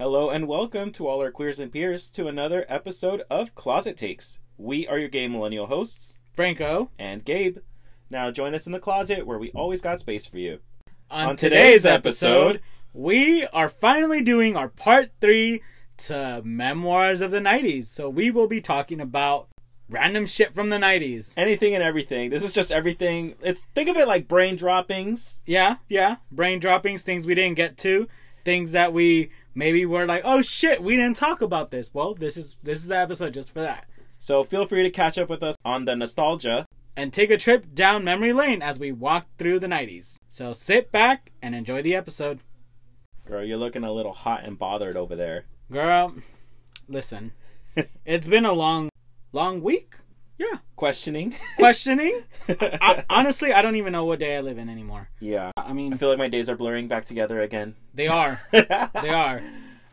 Hello and welcome to all our queers and peers to another episode of Closet Takes. We are your gay millennial hosts, Franco. and Gabe. Now join us in the closet where we always got space for you. On, On today's episode, we are finally doing our part three to Memoirs of the 90s. So we will be talking about random shit from the 90s. Anything and everything. This is just everything. It's think of it like brain droppings. Yeah, yeah. Brain droppings, things we didn't get to, things that we maybe we're like, oh shit, we didn't talk about this. Well, this is this is the episode just for that. So feel free to catch up with us on the nostalgia. And take a trip down memory lane as we walk through the 90s. So sit back and enjoy the episode. Girl, you're looking a little hot and bothered over there. Girl, listen. it's been a long, long week. Yeah. Questioning. Questioning. I, honestly, I don't even know what day I live in anymore. yeah. I mean, I feel like my days are blurring back together again. they are. They are.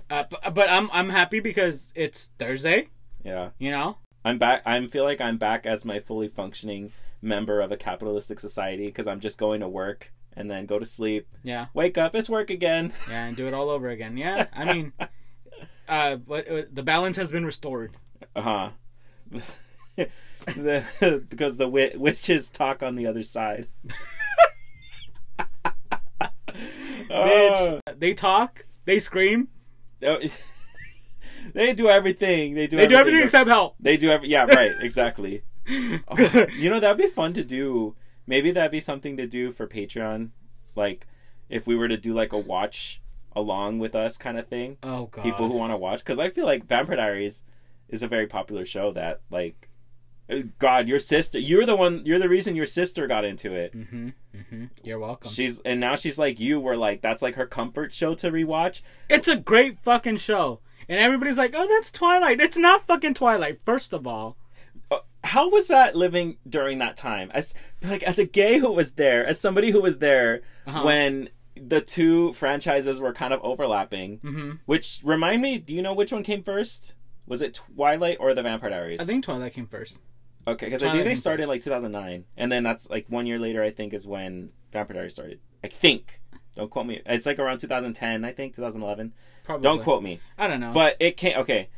Uh, but, but I'm I'm happy because it's Thursday. yeah. You know. I'm back. I feel like I'm back as my fully functioning member of a capitalistic society because I'm just going to work and then go to sleep, Yeah. wake up, it's work again. Yeah, and do it all over again. Yeah. I mean, uh, but uh, the balance has been restored. Uh huh. The, because the wi- witches talk on the other side. Bitch. They talk. They scream. Oh, they do everything. They do. They do everything except help. They do every. Yeah, right. Exactly. Oh, you know that'd be fun to do. Maybe that'd be something to do for Patreon, like if we were to do like a watch along with us kind of thing. Oh god. People who want to watch, because I feel like Vampire Diaries is a very popular show that like. God, your sister. You're the one. You're the reason your sister got into it. Mm-hmm. Mm-hmm. You're welcome. She's and now she's like you. Were like that's like her comfort show to rewatch. It's a great fucking show. And everybody's like, oh, that's Twilight. It's not fucking Twilight, first of all. Uh, how was that living during that time as like as a gay who was there as somebody who was there Uh-huh. when the two franchises were kind of overlapping Mm-hmm. which remind me do you know which one came first was it twilight or the vampire diaries I think Twilight came first. Okay because i think they started like 2009 and then that's like one year later i think is when vampire diaries started i think don't quote me it's like around 2010 i think 2011 Probably. don't quote me I don't know. but it can't okay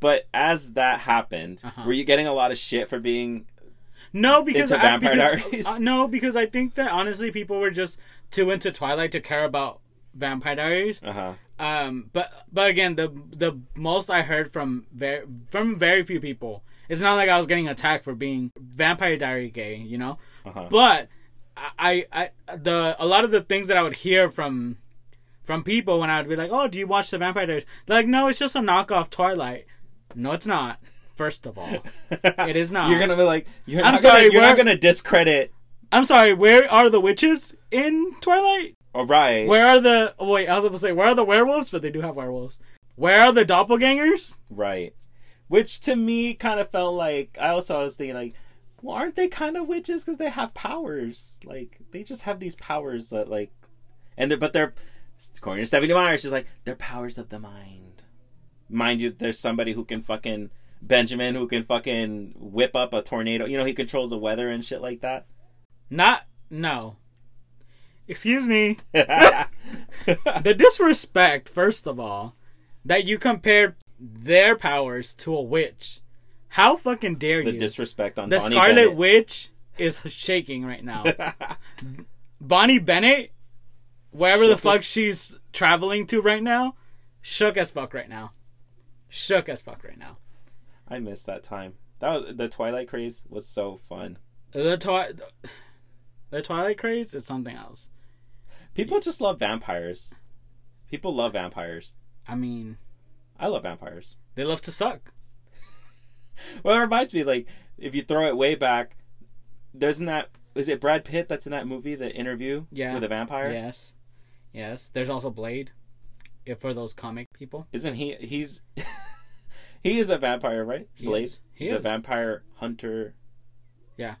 but as that happened Uh-huh. were you getting a lot of shit for being no, because into I, Vampire because, Diaries? uh, no, because I think that honestly, people were just too into Twilight to care about Vampire Diaries. uh-huh Um, but but again, the the most I heard from very from very few people. It's not like I was getting attacked for being Vampire Diary gay, you know. Uh-huh. But I, I the a lot of the things that I would hear from from people when I would be like, "Oh, do you watch the Vampire Diaries?" They're like, "No, it's just a knockoff Twilight." No, it's not. First of all, it is not. You're gonna be like, you're I'm not sorry, gonna, you're not gonna discredit. I'm sorry. Where are the witches in Twilight? All right, Where are the? Oh, wait, I was about to say where are the werewolves, but they do have werewolves. Where are the doppelgangers? right. Which to me kind of felt like I also was thinking like, well, aren't they kind of witches because they have powers? Like they just have these powers that like, and they're, but they're according to Stephanie Meyer, she's like they're powers of the mind. Mind you, there's somebody who can fucking Benjamin who can fucking whip up a tornado. You know, he controls the weather and shit like that. Not no. Excuse me. The disrespect, first of all, that you compared their powers to a witch. How fucking dare the you? The disrespect on the Bonnie Scarlet Bennett. Witch is shaking right now. Bonnie Bennett, wherever the fuck as- she's traveling to right now, shook as fuck right now. Shook as fuck right now. I missed that time. That was the Twilight craze was so fun. The twi- the Twilight craze is something else. People just love vampires. People love vampires. I mean, I love vampires. they love to suck. Well, it reminds me, like, if you throw it way back, there's not. that is it Brad Pitt that's in that movie, The Interview, Yeah. with a vampire? Yes, yes. There's also Blade, if for those comic people. Isn't he? He's he is a vampire, right? He Blade. is. He He's a vampire hunter. Yeah.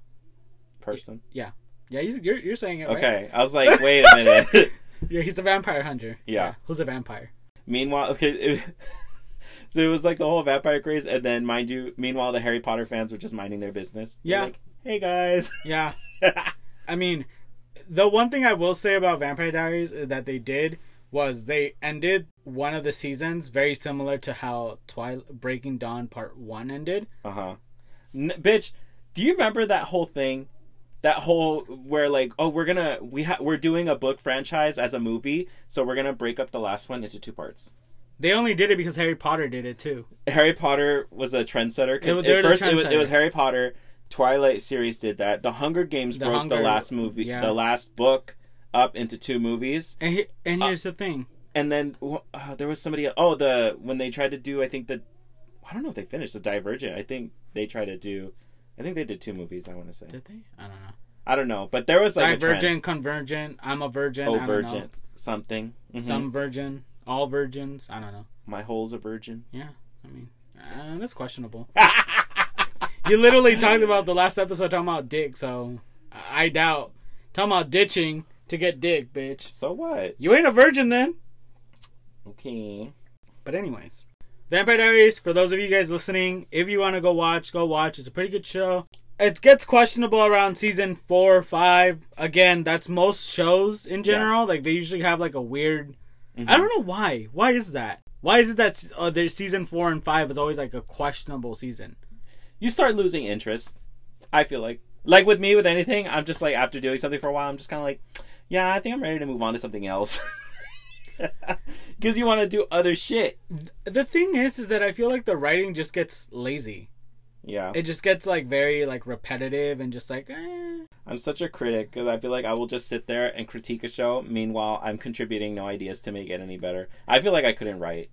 Person. Yeah, he's, you're you're saying it right. Okay, I was like, wait a minute. Yeah, he's a vampire hunter. Yeah. Who's a vampire? Meanwhile, okay, so it was like the whole vampire craze, and then mind you, meanwhile the Harry Potter fans were just minding their business. They're Yeah. like, hey guys. Yeah. I mean, the one thing I will say about Vampire Diaries is that they did was they ended one of the seasons very similar to how Twilight Breaking Dawn Part One ended. Uh huh. N- bitch, do you remember that whole thing? That whole where like, oh, we're gonna we ha- we're doing a book franchise as a movie, so we're gonna break up the last one into two parts. They only did it because Harry Potter did it too. Harry Potter was a trendsetter It was- because they're at first it was, it was Harry Potter. Twilight series did that. The Hunger Games The broke the last movie, yeah. the last book, up into two movies, And he, Uh, and here's the thing. and then uh, there was somebody. Oh, the when they tried to do, I think the, I don't know if they finished the Divergent. I think they tried to do, I think they did two movies. I want to say. Did they? I don't know. I don't know, but there was like Divergent, Convergent. I'm a virgin. a I trend. don't Oh, virgin something. Mhm. Some virgin. All virgins. I don't know. My hole's a virgin. Yeah. I mean, uh, that's questionable. you literally talked about the last episode talking about dick, so I I doubt. Talking about ditching to get dick, bitch. So what? You ain't a virgin then. Okay. But anyways, Vampire Diaries. For those of you guys listening, if you want to go watch, go watch. It's a pretty good show. It gets questionable around season four or five. Again, that's most shows in general. Like they usually have like a weird. I don't know why. Why is that? Why is it that uh, their season four and five is always like a questionable season? You start losing interest. I feel like, like with me with anything, I'm just like after doing something for a while, I'm just kind of like, yeah, I think I'm ready to move on to something else. Because you want to do other shit. The thing is, is that I feel like the writing just gets lazy. Yeah. It just gets like very like repetitive and just like. Eh. I'm such a critic because I feel like I will just sit there and critique a show. Meanwhile, I'm contributing no ideas to make it any better. I feel like I couldn't write.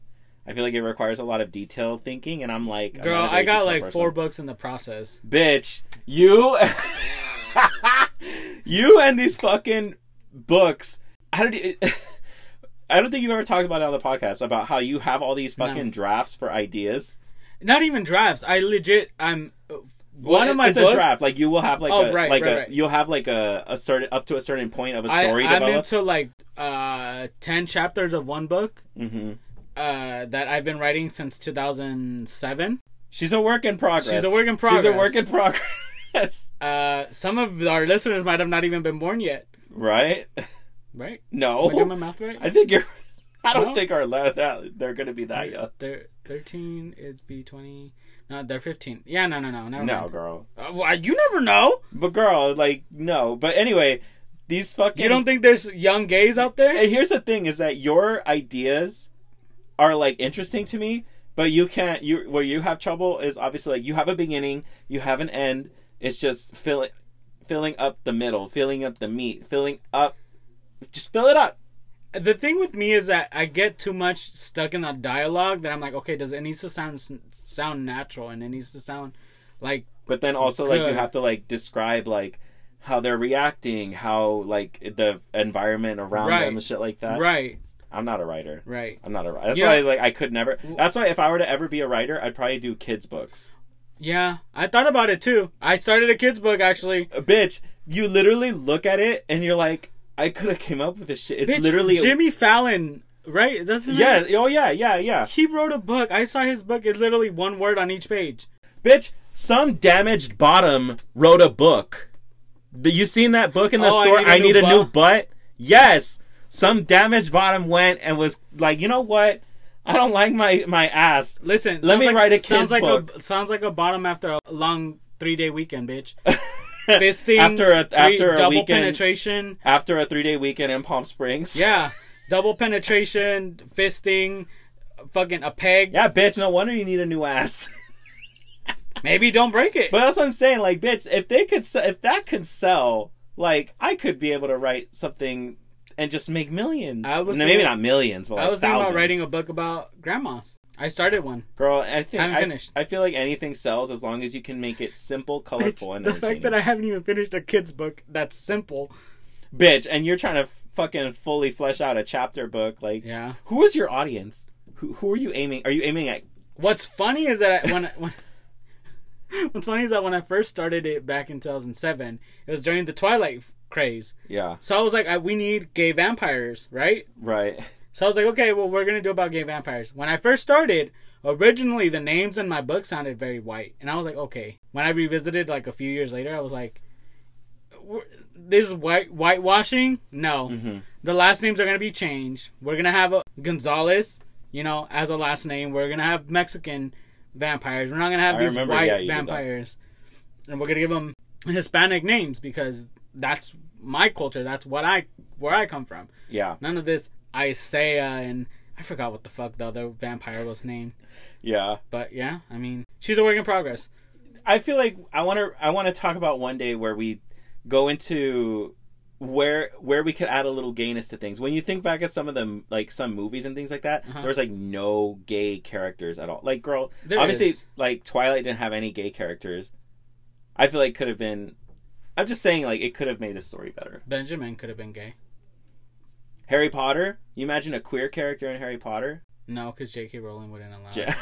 I feel like it requires a lot of detailed thinking, and I'm like, I'm Girl, very I got like person. four books in the process. Bitch, you, you and these fucking books. How did you? I don't think you've ever talked about it on the podcast about how you have all these fucking No. drafts for ideas. Not even drafts. I legit. I'm. uh, One Well, of my it's books. a draft. Like you will have like Oh, a right, like right, a right. you'll have like a, a certain up to a certain point of a story I'm developed. into like uh, ten chapters of one book hmm uh, that I've been writing since 2007. She's a work in progress. She's a work in progress. She's a work in progress. Uh, some of our listeners might have not even been born yet, right? right? No. Am I my math right? I think you're. I don't No? think our that they're gonna be that young. They're 13. It'd be 20. No, they're 15. Yeah, no, no, no. Never No, mind. girl. Uh, well, you never know. But girl, like no. But anyway, these fucking. You don't think there's young gays out there? And here's the thing: is that your ideas are like interesting to me, but you can't. You where you have trouble is obviously like you have a beginning, you have an end. It's just filling, filling up the middle, filling up the meat, filling up. Just fill it up. The thing with me is that I get too much stuck in that dialogue that I'm like, okay, does it needs to sound sound natural and it needs to sound like But then also like you have to like describe like how they're reacting, how like the environment around Right. them and shit like that. right, I'm not a writer. right. I'm not a writer. That's You why like I could never. That's why if I were to ever be a writer, I'd probably do kids books. Yeah, I thought about it too. I started a kids book actually. Bitch, you literally look at it and you're like, I could have came up with this shit. It's Bitch, literally Jimmy Fallon, right? That's his Yeah. name? Oh yeah. Yeah. Yeah. He wrote a book. I saw his book. It's literally one word on each page. Bitch, some damaged bottom wrote a book. You seen that book in the Oh, I? Need a I New need a new Butt? Yes. Some damaged bottom went and was like, you know what? I don't like my my ass. Listen, Let me like, write a sounds kid's like book. A, sounds like a bottom after a long three day weekend, bitch. Fisting After a- three- after a double weekend- penetration. After a three day weekend in Palm Springs. Yeah, double penetration, fisting, fucking a peg. Yeah, bitch. No wonder you need a new ass. Maybe don't break it. But that's what I'm saying. Like, bitch, if they could, if that could sell, like, I could be able to write something and just make millions. I was No, maybe not millions, but like I was thinking thousands. about writing a book about grandmas. I started one. Girl, I think Haven't I, finished. I feel like anything sells as long as you can make it simple, colorful, and the fact that I haven't even finished a kid's book that's simple. bitch, and you're trying to fucking fully flesh out a chapter book. Like, Yeah. who is your audience? Who who are you aiming? Are you aiming at? What's funny is that I, when when what's funny is that when I first started it back in 2007, it was during the Twilight craze. Yeah, So I was like, I, we need gay vampires, right? right. So I was like, okay, well, we're gonna do about gay vampires. When I first started, originally the names in my book sounded very white, and I was like, okay. When I revisited like a few years later, I was like, this is white whitewashing. No, Mm-hmm. the last names are gonna be changed. We're gonna have a Gonzalez, you know, as a last name. We're gonna have Mexican vampires. We're not gonna have I these remember, white yeah, you did that. vampires, and we're gonna give them Hispanic names because that's my culture. That's what I where I come from. Yeah, None of this Isaiah and I forgot what the fuck the other vampire was named. yeah. But yeah, I mean, she's a work in progress. I feel like I want to I want to talk about one day where we go into where where we could add a little gayness to things. When you think back at some of them, like some movies and things like that, Uh-huh. there was like no gay characters at all. Like, girl, There obviously, is. like Twilight didn't have any gay characters. I feel like could have been. I'm just saying, like it could have made the story better. Benjamin could have been gay. Harry Potter. You imagine a queer character in Harry Potter? No, because J.K. Rowling wouldn't allow. Ja-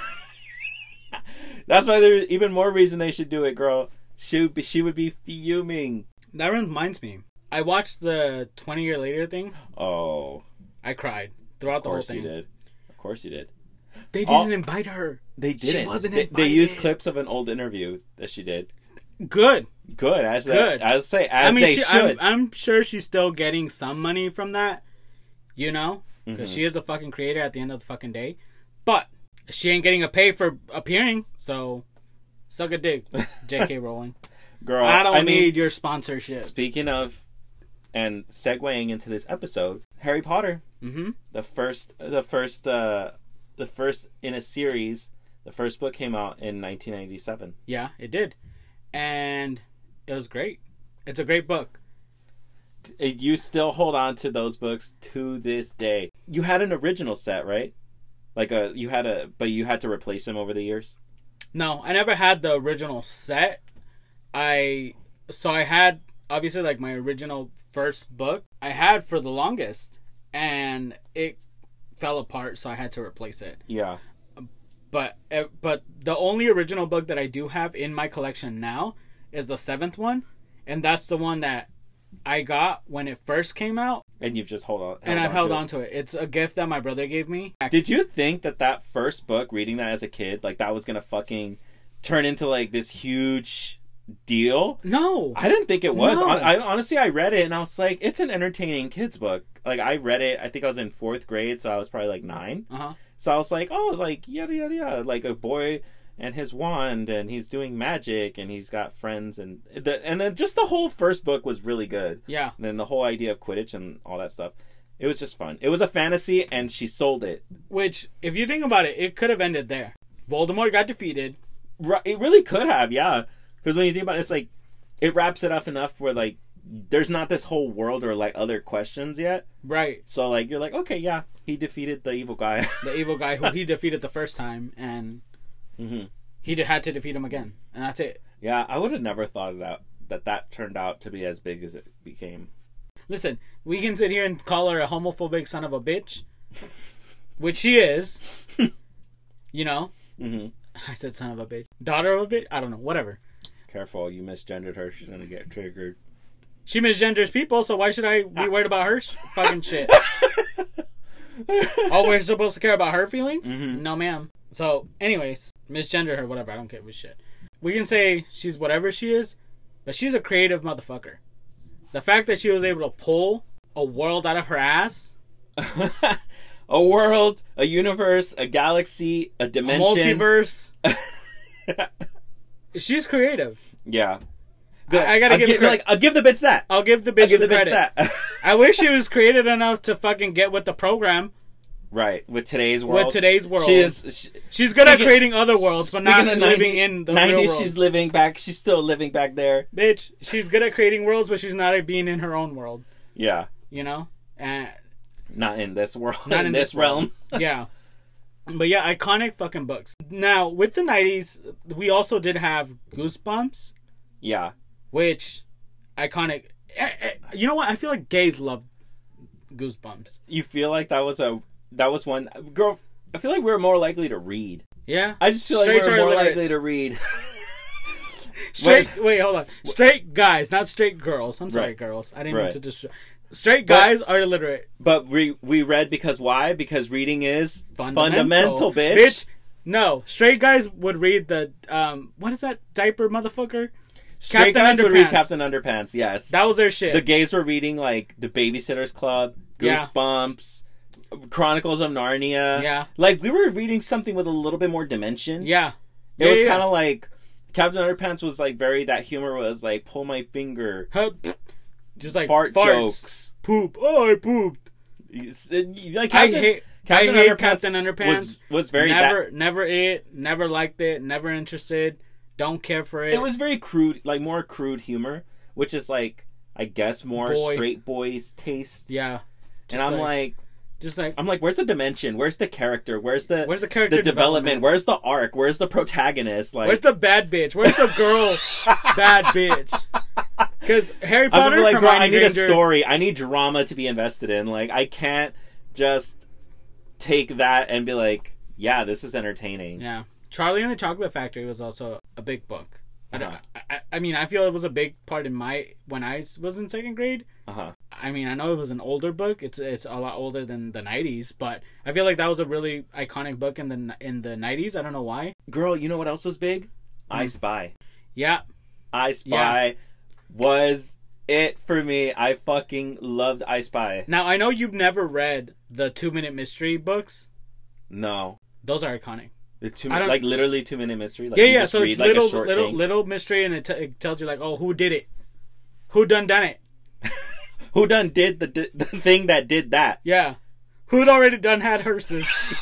it. That's why there's even more reason they should do it, girl. She would be, she would be fuming. That reminds me. I watched the 20 year later thing. Oh, I cried throughout the whole thing. Of course you did. Of course you did. They didn't All- invite her. They didn't. wasn't they, they used clips of an old interview that she did. Good. Good, as Good. That, as say as I mean, they she, should. I'm, I'm sure she's still getting some money from that. You know, because Mm-hmm. she is the fucking creator at the end of the fucking day. But she ain't getting a pay for appearing. So, suck a dick, J.K. Rowling. Girl, I don't mean, need your sponsorship. Speaking of, and segueing into this episode, Harry Potter, Mm-hmm. the first, the first, uh, the first in a series. The first book came out in 1997. Yeah, it did, and it was great. It's a great book. You still hold on to those books to this day. You had an original set, right? Like a you had a, but you had to replace them over the years. No, I never had the original set. I so I had obviously like my original first book I had for the longest, and it fell apart, so I had to replace it. Yeah. But uh, but the only original book that I do have in my collection now is the seventh one, and that's the one that I got when it first came out, And you've just hold on. and I've held to on to it. It's a gift that my brother gave me. Did you think that that first book, reading that as a kid, like that was gonna fucking turn into like this huge deal? No, I didn't think it was. No. Hon- I honestly, I read it and I was like, it's an entertaining kids book. Like I read it. I think I was in fourth grade, so I was probably like nine. uh huh. So I was like, oh, like yada yada yada, like a boy and his wand, and he's doing magic, and he's got friends, and the and then just the whole first book was really good. Yeah, And then the whole idea of Quidditch and all that stuff, it was just fun. It was a fantasy, and she sold it. which if you think about it, it could have ended there. Voldemort got defeated. Ru- It really could have, yeah. Because when you think about it, it's like it wraps it up enough where like there's not this whole world or like other questions yet. Right. So like you're like, okay, yeah, he defeated the evil guy. The evil guy who he defeated the first time, and Mhm. he had to defeat him again, and that's it. yeah, I would have never thought of that that that turned out to be as big as it became. Listen, we can sit here and call her a homophobic son of a bitch, which she is. you know, hmm I said son of a bitch, daughter of a bitch. I don't know, whatever. Careful, you misgendered her. She's gonna get triggered. She misgenders people, so why should I be worried about her fucking shit? oh, we're supposed to care about her feelings? No, ma'am. So, anyways, misgender her, whatever. I don't give a shit. We can say she's whatever she is, but she's a creative motherfucker. The fact that she was able to pull a world out of her ass, a world, a universe, a galaxy, a dimension, a multiverse, she's creative. Yeah. I- I gotta I'll give give, like I'll give the bitch that. I'll give the bitch give the the bitch credit. that. I wish she was creative enough to fucking get with the program, right with today's world. with today's world. she is. She, She's good at creating other worlds, but not living 90 in the 90s, real world. she's living back. She's still living back there. Bitch, she's good at creating worlds, but she's not at being in her own world. Yeah. You know, and Not in this world. Not in, in this, this world. realm. yeah. But yeah, iconic fucking books. Now with the '90s, we also did have Goosebumps, yeah. which iconic. eh, eh, You know what? I feel like gays love Goosebumps. You feel like that was a that was one girl. I feel like we're more likely to read. Yeah, I just feel like Straights we're more likely to read. straight. Wait, hold on. Straight guys, not straight girls. I'm sorry, Right. girls. I didn't mean to just. Straight guys are illiterate. But we we read because why? Because reading is Fundamental, fundamental, bitch. Bitch, no. Straight guys would read the um. What is that diaper motherfucker? Straight Captain guys would read Underpants. Captain Underpants. Yes. That was their shit. the gays were reading like the Babysitters Club, Yeah. Chronicles of Narnia. Yeah. Like we were reading something with a little bit more dimension. Yeah. It Yeah, was yeah, kind of like Captain Underpants was like very that humor was like pull my finger, Just like fart farts. jokes. Poop. Oh, I pooped. It- Like I Captain, hate. Captain I hate Underpants Captain Underpants. was was very never, that. never it. Never liked it. Never interested. Don't care for it. It was very crude, like more crude humor, which is like I guess more Boy. straight boys taste. yeah. and I'm like, like, just like I'm like, where's the dimension? Where's the character? Where's the Where's the character the development? development? Where's the arc? Where's the protagonist? Like, Where's the bad bitch? Where's the girl bad bitch? Because Harry I'm Potter, like, bro, I need Granger, a story. I need drama to be invested in. Like, I can't just take that and be like, yeah, this is entertaining. Yeah, Charlie and the Chocolate Factory was also a big book. I, don't- Uh-huh. I, I mean, I feel it was a big part in my when I was in second grade. Uh huh. I mean, I know it was an older book. It's it's a lot older than the '90s, but I feel like that was a really iconic book in the in the '90s. I don't know why. Girl, you know what else was big? Hmm. I Spy. Yeah, I Spy was it for me. I fucking loved I Spy. Now I know you've never read the two minute mystery books. No. Those are iconic. The two don't- like literally two minute mystery. Like Yeah, yeah. So read, it's like, a little, little, thing. little mystery, and it, t- it tells you like, oh, who did it? Who done done it? Who done did the the thing that did that? Yeah, who'd already done had hearses?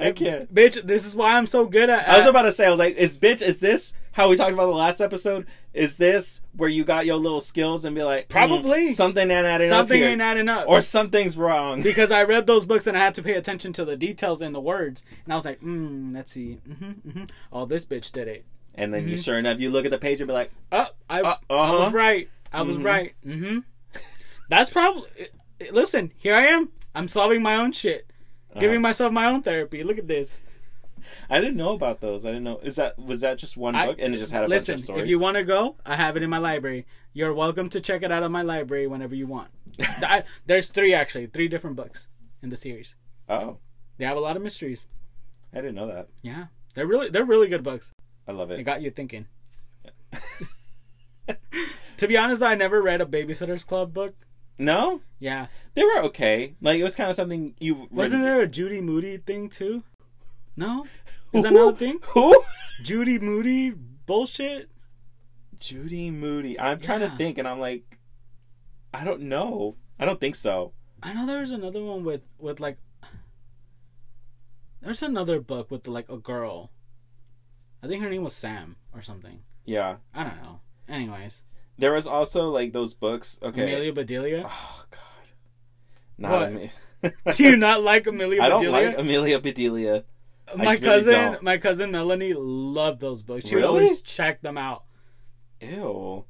I can't. Bitch, this is why I'm so good at. I was about to say, I was like, is bitch, is this how we talked about the last episode? Is this where you got your little skills and be like, mm, Probably. something ain't adding up something ain't adding up. or something's wrong? because I read those books and I had to pay attention to the details and the words, and I was like, hmm, let's see, hmm hmm Oh, this bitch did it. And then you, Mm-hmm. sure enough, you look at the page and be like, Oh, I, Uh, I uh-huh. was right. I was right. hmm That's probably. Listen, here I am. I'm solving my own shit, giving myself my own therapy. Look at this. I didn't know about those. I didn't know. Is that was that just one I- book and it just had a Listen, bunch of stories? if you want to go, I have it in my library. You're welcome to check it out of my library whenever you want. I- there's three actually, three different books in the series. oh, They have a lot of mysteries. I didn't know that. Yeah, they're really they're really good books. I love It it. got you thinking. to be honest, I never read a Babysitter's Club book. No, Yeah, they were okay. Like it was kind of something you wasn't there a Judy Moody thing too? No, is that another thing? Who? Judy Moody bullshit. Judy Moody. I'm trying to think, and I'm like, I don't know. I don't think so. I know there was another one with with like. There's another book with like a girl. I think her name was Sam or something. Yeah. I don't know. Anyways, There was also like those books. Okay. Amelia Bedelia. Oh God. Not What? Ame- Do you not like Amelia I don't Bedelia? like Amelia Bedelia. my really cousin, don't. my cousin Melanie loved those books. She would Really? always check them out. Ew.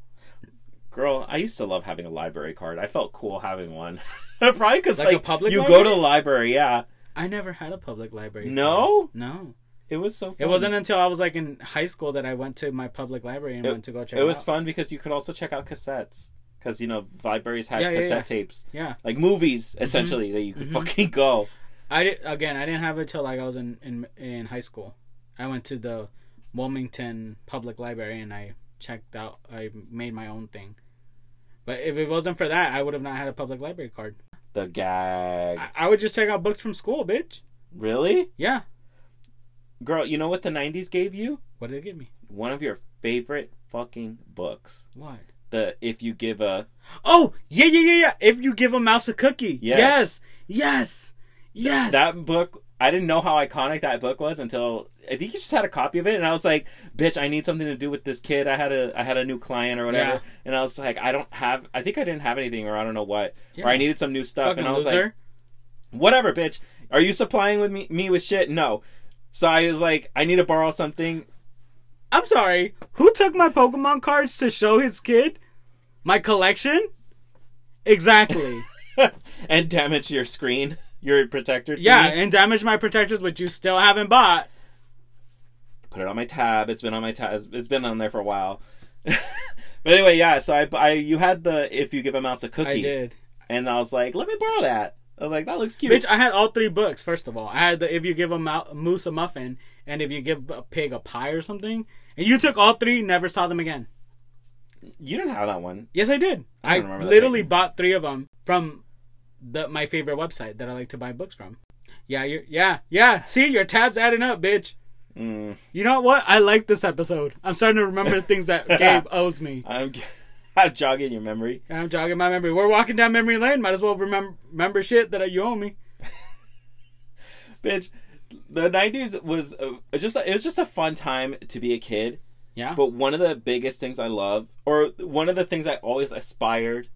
Girl, I used to love having a library card. I felt cool having one. Probably because Like like, a public you go to the library, yeah. I never had a public library. No, no. It was so. fun. It wasn't until I was like in high school that I went to my public library and It- went to go check. It was out. fun because you could also check out cassettes. Because you know libraries had Yeah, yeah, cassette yeah. tapes, Yeah, like movies, mm-hmm. essentially that you could mm-hmm. fucking go. I did again. I didn't have it till like I was in in in high school. I went to the Wilmington Public Library and I checked out. I made my own thing. But if it wasn't for that, I would have not had a public library card. The gag. I, I would just check out books from school, bitch. Really, Yeah. Girl? You know what the '90s gave you? What did it give me? One of your favorite fucking books. What? The if you give a Oh yeah yeah yeah yeah. If you give a mouse a cookie. Yes. Yes. Yes. Yes. that book i didn't know how iconic that book was until i think you just had a copy of it and i was like bitch i need something to do with this kid i had a i had a new client or whatever Yeah. and i was like i don't have i think i didn't have anything or i don't know what or i needed some new stuff fucking and i was loser. like whatever bitch are you supplying with me, me with shit no so i was like i need to borrow something I'm sorry. Who took my Pokemon cards to show his kid? My collection? Exactly. and damage your screen your protector yeah, thingy. and damage my protectors, which you still haven't bought. put it on my tab. It's been on my tab. It's been on there for a while. but anyway, yeah. So I, I, you had the if you give a mouse a cookie, I did. and I was like, let me borrow that. I was like, that looks cute. Bitch, I had all three books, first of all. I had the If You Give a Moose a Muffin, and If You Give a Pig a Pie or something. And you took all three, never saw them again. you didn't have that one. Yes, I did. I I, literally bought three of them from the my favorite website that I like to buy books from. Yeah, you yeah, yeah. See, your tabs adding up, bitch. Mm. You know what? I like this episode. I'm starting to remember things that Gabe owes me. I'm, I'm jogging your memory. I'm jogging my memory. We're walking down memory lane. Might as well remember remember shit that you owe me. Bitch, the 90s was uh, just it was just a fun time to be a kid. Yeah. But one of the biggest things I love, or one of the things I always aspired,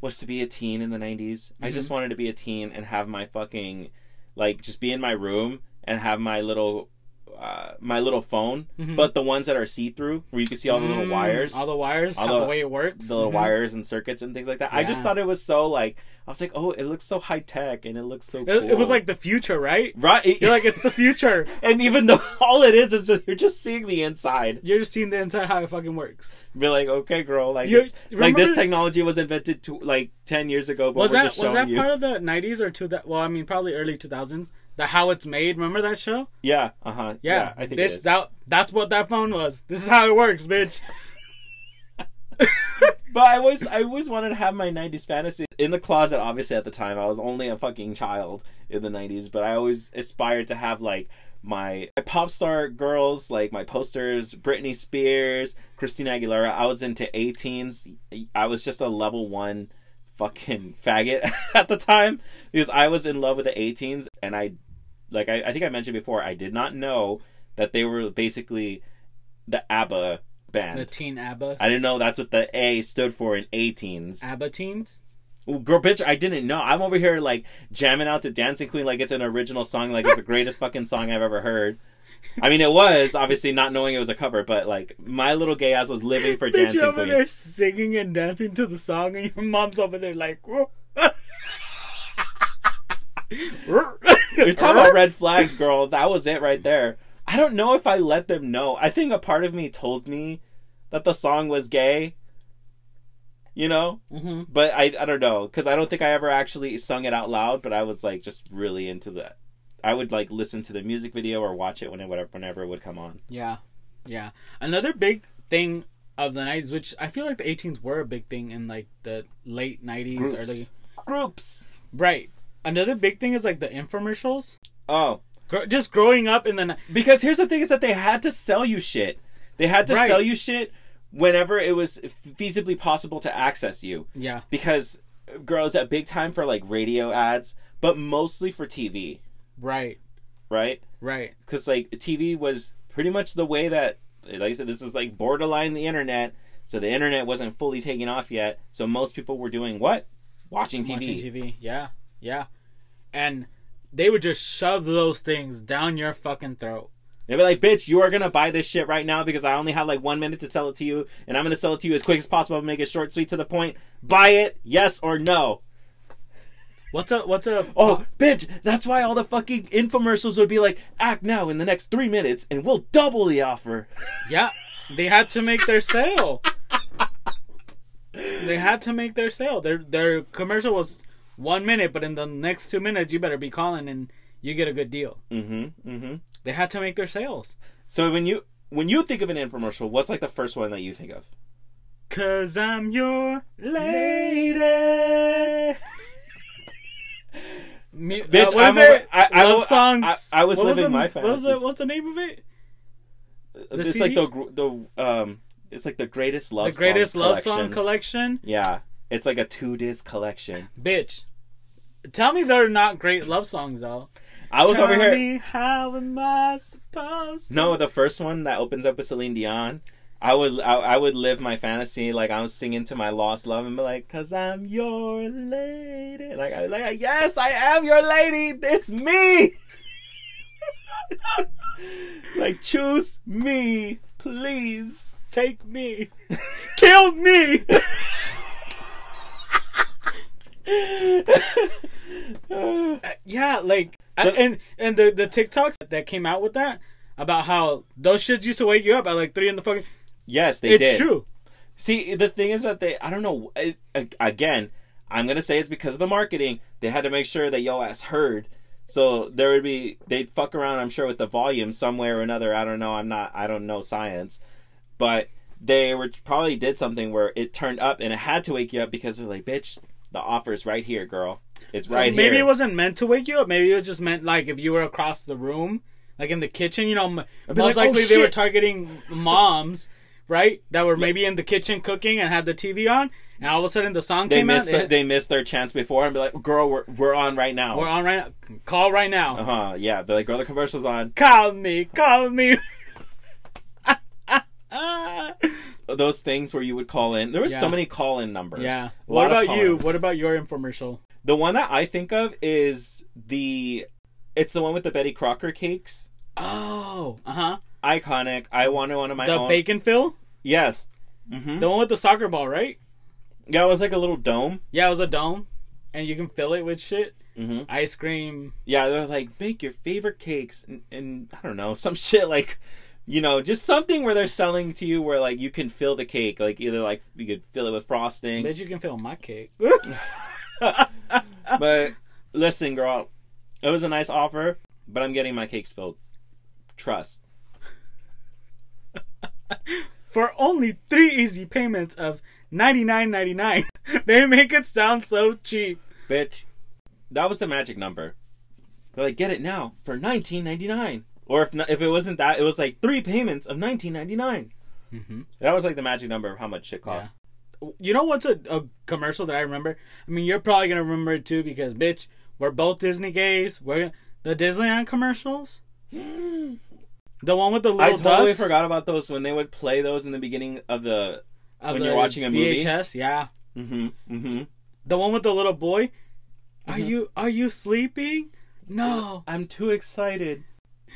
was to be a teen in the 90s. I just wanted to be a teen and have my fucking, like, just be in my room and have my little, uh, my little phone, but the ones that are see through, where you can see all the little Mm, wires, all the wires, All the- the way it works. the little Mhm. wires and circuits and things like that. I just thought it was so like, I was like, oh, it looks so high tech and it looks so. It, Cool. it was like the future, right? right. You're like, it's the future. and even though all it is is just, you're just seeing the inside. You're just seeing the inside how it fucking works. Be like, okay, girl, like You- this, like this technology was invented to like ten years ago, but Was that was that you. part of the '90s or to that? Well, I mean, probably early 2000s. The how it's made. Remember that show? yeah, uh huh. Yeah, I think bitch. it is. That that's what that phone was. This is how it works, bitch. But I always, I always wanted to have my '90s fantasy in the closet. Obviously, at the time, I was only a fucking child in the '90s, but I always aspired to have like my pop star girls, like my posters, Britney Spears, Christina Aguilera. I was into A*Teens. I was just a level one fucking faggot at the time because I was in love with the A*Teens, and I, like I, I think I mentioned before, I did not know that they were basically the ABBA band. The teen ABBA. I didn't know that's what the A stood for in A*Teens. ABBA teens. Well, girl, bitch, I didn't know. I'm over here like jamming out to Dancing Queen like it's an original song, like it's the greatest fucking song I've ever heard. I mean, it was obviously not knowing it was a cover, but like my little gay ass was living for Dancing you over Queen. there singing and dancing to the song, and your mom's over there like, whoa. You're talking about red flags, girl. That was it right there. I don't know if I let them know. I think a part of me told me that the song was gay. You know, hmm but I I don't know because I don't think I ever actually sung it out loud. But I was like just really into that. I would like listen to the music video or watch it whenever whenever it would come on. Yeah, yeah. Another big thing of the '90s, which I feel like the A*Teens were a big thing in like the late '90s, Groups. early. Groups. Right. Another big thing is like the infomercials. Oh, Gr- just growing up in the because here's the thing: is that they had to sell you shit. They had to Right. sell you shit whenever it was feasibly possible to access you. yeah Because girls at big time for like radio ads, but mostly for TV, right right? right because like TV was pretty much the way that, like I said, this is like borderline the internet. So the internet wasn't fully taking off yet. So most people were doing what? Watching TV. watching TV. Yeah, yeah, and they would just shove those things down your fucking throat. They'd be like, "Bitch, you are gonna buy this shit right now because I only have like one minute to sell it to you, and I'm gonna sell it to you as quick as possible. Make it short, sweet, to the point. Buy it, yes or no." What's a what's a Oh, bitch, that's why all the fucking infomercials would be like, "Act now in the next three minutes, and we'll double the offer." yeah? They had to make their sale. they had to make their sale. Their their commercial was one minute, but in the next two minutes, you better be calling and you get a good deal. Mm-hmm. Mm-hmm. They had to make their sales. So when you when you think of an infomercial, what's like the first one that you think of? Cause I'm your Lady. mu- Bitch, uh, what is I'm it? I- I- Love I- songs. I- I was What living the- my What fantasy. the, what's the name of it? it's CD? like the the um, it's like the greatest love the greatest song love collection. song collection. Yeah, it's like a two disc collection. Bitch, tell me they're not great love songs though. I was tell over here. me how am I supposed to? No, the first one that opens up with Celine Dion. I would I, I would live my fantasy like I was singing to my lost love and be like, "Cause I'm your lady." Like, I, like yes, I am your lady. It's me. like, choose me, please. take me, kill me. yeah, like So- and and the the TikToks that came out with that about how those shits used to wake you up at like three in the fucking. yes, they it's did. true. See, the thing is that they, I don't know, it, again, I'm going to say it's because of the marketing. They had to make sure that yo ass heard. So there would be, they'd fuck around, I'm sure, with the volume some way or another. I don't know. I'm not, I don't know science. But they were probably did something where it turned up and it had to wake you up because they're like, bitch, The offer's right here, girl. It's right maybe here. Maybe it wasn't meant to wake you up. Maybe it was just meant like if you were across the room, like in the kitchen. You know, most like, "Oh, likely they were targeting moms, right? That were maybe in the kitchen cooking and had the TV on, and all of a sudden the song they came out. the, it- they missed their chance before and be like, girl, we're we're on right now. we're on right now. Call right now. Uh huh. Yeah. Be like, girl, the commercial's on. Call me. Call me. Those things where you would call in. There was Yeah. so many call in numbers. yeah. What about you? What about your infomercial? The one that I think of is the. It's the one with the Betty Crocker cakes. Oh, uh huh. Iconic. I wanted one of my The own. Bake 'n Fill, Yes. Mm-hmm. the one with the soccer ball, right? Yeah, it was like a little dome. Yeah, it was a dome, and you can fill it with shit. Mhm. Ice cream. Yeah, they're like, make your favorite cakes, and, and I don't know, some shit like, you know, just something where they're selling to you where like you can fill the cake, like either like you could fill it with frosting. Bet you can fill my cake. but listen, girl, it was a nice offer, but I'm getting my cakes filled. Trust. For only three easy payments of ninety nine ninety nine. They make it sound so cheap. Bitch, that was the magic number. They're like, get it now for 19.99. Or if not, if it wasn't that, it was like three payments of 19.99. Mhm. That was like the magic number of how much shit cost. You know what's a, a commercial that I remember? I mean, you're probably gonna remember it too because, bitch, we're both Disney gays. We're the Disneyland commercials. the one with the little I totally ducks forgot about those when they would play those in the beginning of the. of when the you're watching a movie. VHS. Yeah, Mm-hmm. Mm-hmm. the one with the little boy. Are Mm-hmm. you are you sleeping? No, I'm too excited.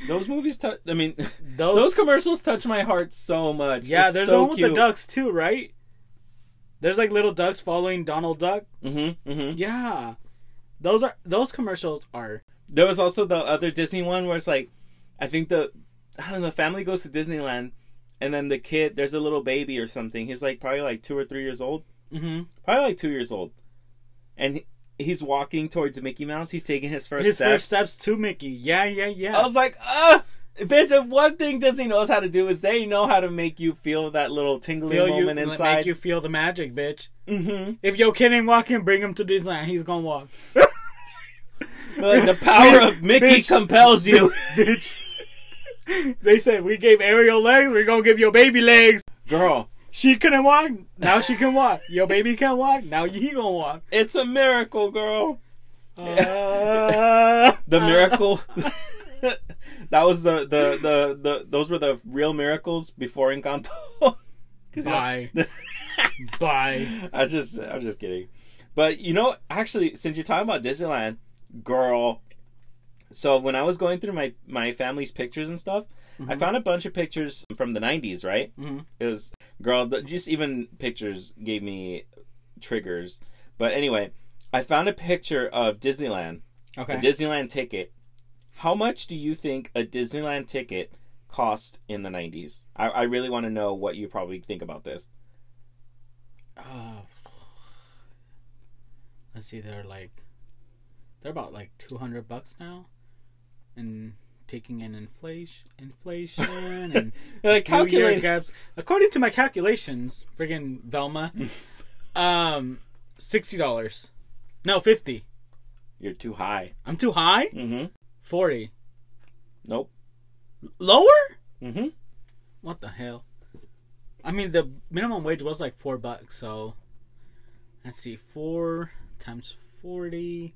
Those movies touch. I mean, those, those commercials touch my heart so much. Yeah, It's there's so the one with cute. the ducks too, right? There's like little ducks following Donald Duck. Mm-hmm. Mm-hmm. Yeah, those are those commercials are. There was also the other Disney one where it's like, I think the, I don't know, the family goes to Disneyland, and then the kid, there's a little baby or something. He's like probably like two or three years old, hmm probably like two years old, and he's walking towards Mickey Mouse. He's taking his first His steps. first steps to Mickey. Yeah, yeah, yeah. I was like, ah, bitch. If one thing Disney knows how to do is they know how to make you feel that little tingling feel you, moment make inside. you feel the magic, bitch. mm-hmm. If your kid ain't walking, bring him to Disneyland. He's gonna walk. Like the power of Mickey Bitch. compels you, bitch. they said we gave Ariel legs. We're gonna give your baby legs. girl. She couldn't walk. Now she can walk. Your baby can walk. Now he gonna walk. It's a miracle, girl. Uh, the miracle that was the, the the the those were the real miracles before encanto 'Cause, you know, Bye. Bye. i just I'm just kidding but you know actually since you're talking about disneyland girl so when i was going through my my family's pictures and stuff i found a bunch of pictures from the 90s right Mhm. it was girl the, just even pictures gave me triggers but anyway i found a picture of disneyland Okay. a Disneyland ticket. How much do you think a Disneyland ticket cost in the 90s? I, I really want to know what you probably think about this. Uh, let's see. They're like, they're about like two hundred bucks now, and taking in inflation, inflation, and Like, calculate. gaps. According to my calculations, friggin' Velma, um, sixty dollars. No, fifty. You're too high. I'm too high. Mm-hmm. Forty. Nope. Lower? Mm-hmm. What the hell? I mean, the minimum wage was like four bucks, so let's see, four times forty,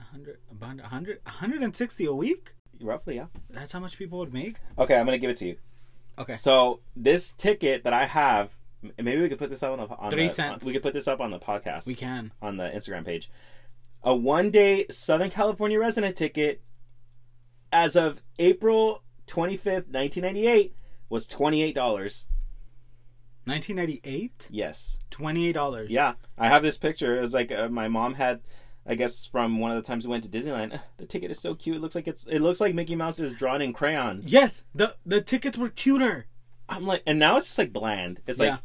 a hundred, about a hundred, a hundred and sixty a week. Roughly, yeah. That's how much people would make. Okay, I'm gonna give it to you. Okay. So this ticket that I have, maybe we could put this up on the on Three the, cents. we could put this up on the podcast. We can. on the Instagram page. A one day Southern California resident ticket as of April 25th, 1998 was $28. 1998, Yes. twenty-eight dollars. Yeah. I have this picture. It was like uh, my mom had I guess from one of the times we went to Disneyland. The ticket is so cute. It looks like it's it looks like Mickey Mouse is drawn in crayon. Yes, the the tickets were cuter. I'm like and now it's just like bland. It's like Yeah.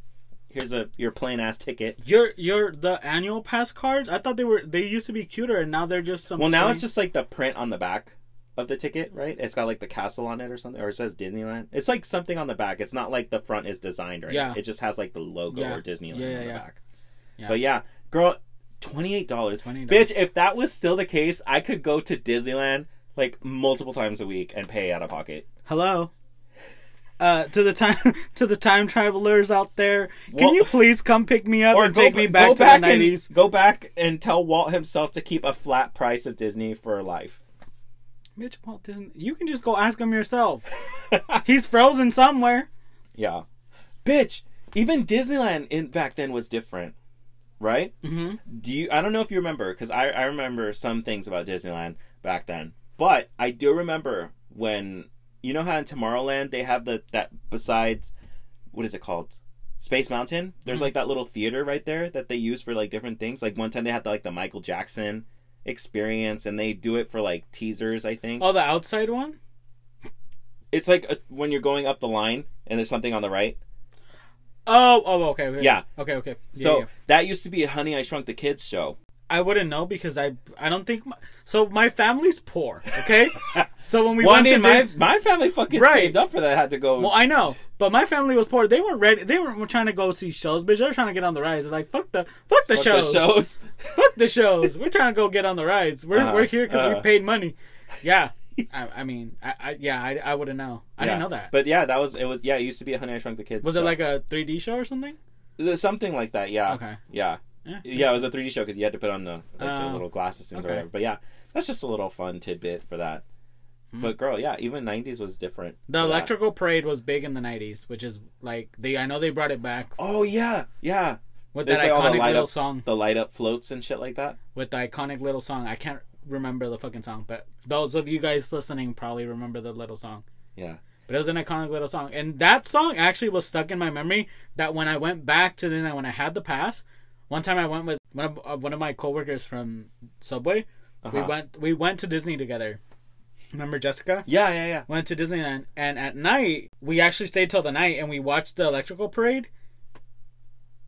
here's a your plain ass ticket. Your your the annual pass cards. I thought they were they used to be cuter, and now they're just some. Well, now plain- it's just like the print on the back of the ticket, right? It's got like the castle on it or something, or it says Disneyland. It's like something on the back. It's not like the front is designed right. Yeah. It just has like the logo Yeah. or Disneyland Yeah, on the back. Yeah. But yeah, girl, Twenty eight dollars. $28. Bitch, if that was still the case, I could go to Disneyland like multiple times a week and pay out of pocket. Hello. Uh, to the time to the time travelers out there, can Well- you please come pick me up and take me back to back the nineties? go back and tell Walt himself to keep a flat price of Disney for life. Bitch, Walt Disney. You can just go ask him yourself. He's frozen somewhere. Yeah, bitch. Even Disneyland in back then was different, right? Mm-hmm. Do you? I don't know if you remember because I I remember some things about Disneyland back then, but I do remember when you know how in Tomorrowland they have the that besides what is it called Space Mountain. There's Mm-hmm. like that little theater right there that they use for like different things. Like one time they had the, like the Michael Jackson experience, and they do it for like teasers. I think Oh, the outside one. it's like a, when you're going up the line and there's something on the right. Oh, oh, okay, okay. Yeah. okay, okay. Yeah, So yeah. that used to be a Honey I Shrunk the Kids show. I wouldn't know because I I don't think my, so. My family's poor. Okay, so when we well, I went to my, Dis- my family fucking Right. saved up for that. Had to go. well, I know, but my family was poor. They weren't ready. They weren't trying to go see shows, bitch. They were trying to get on the rides. They're like, fuck the fuck the fuck shows. the shows. fuck the shows. We're trying to go get on the rides. We're Uh-huh, we're here because we uh-huh. paid money. Yeah, I, I mean, I, I yeah, I, I wouldn't know. I Yeah. didn't know that. But yeah, that was it. Was yeah, it used to be a Honey I Shrunk the Kids. was show. it like a 3D show or something? Uh, something like that? Yeah. Okay. Yeah. Yeah. Yeah, it was a 3D show because you had to put on the, like, the Oh, little glasses things okay. or whatever. But yeah, that's just a little fun tidbit for that. Hmm. But girl, yeah, even 90s was different. The for that. electrical parade was big in the 90s, which is like they I know they brought it back Oh yeah, yeah. with There's that like the iconic little up, song. the light up floats and shit like that. with the iconic little song. I can't remember the fucking song, but those of you guys listening probably remember the little song. Yeah. But it was an iconic little song, and that song actually was stuck in my memory. That when I went back to Disney, when I had the pass, one time I went with one of uh, one of my coworkers from Subway. We Uh-huh. went we went to Disney together. Remember Jessica? Yeah, yeah, yeah. Went to Disneyland, and at night we actually stayed till the night, and we watched the electrical parade.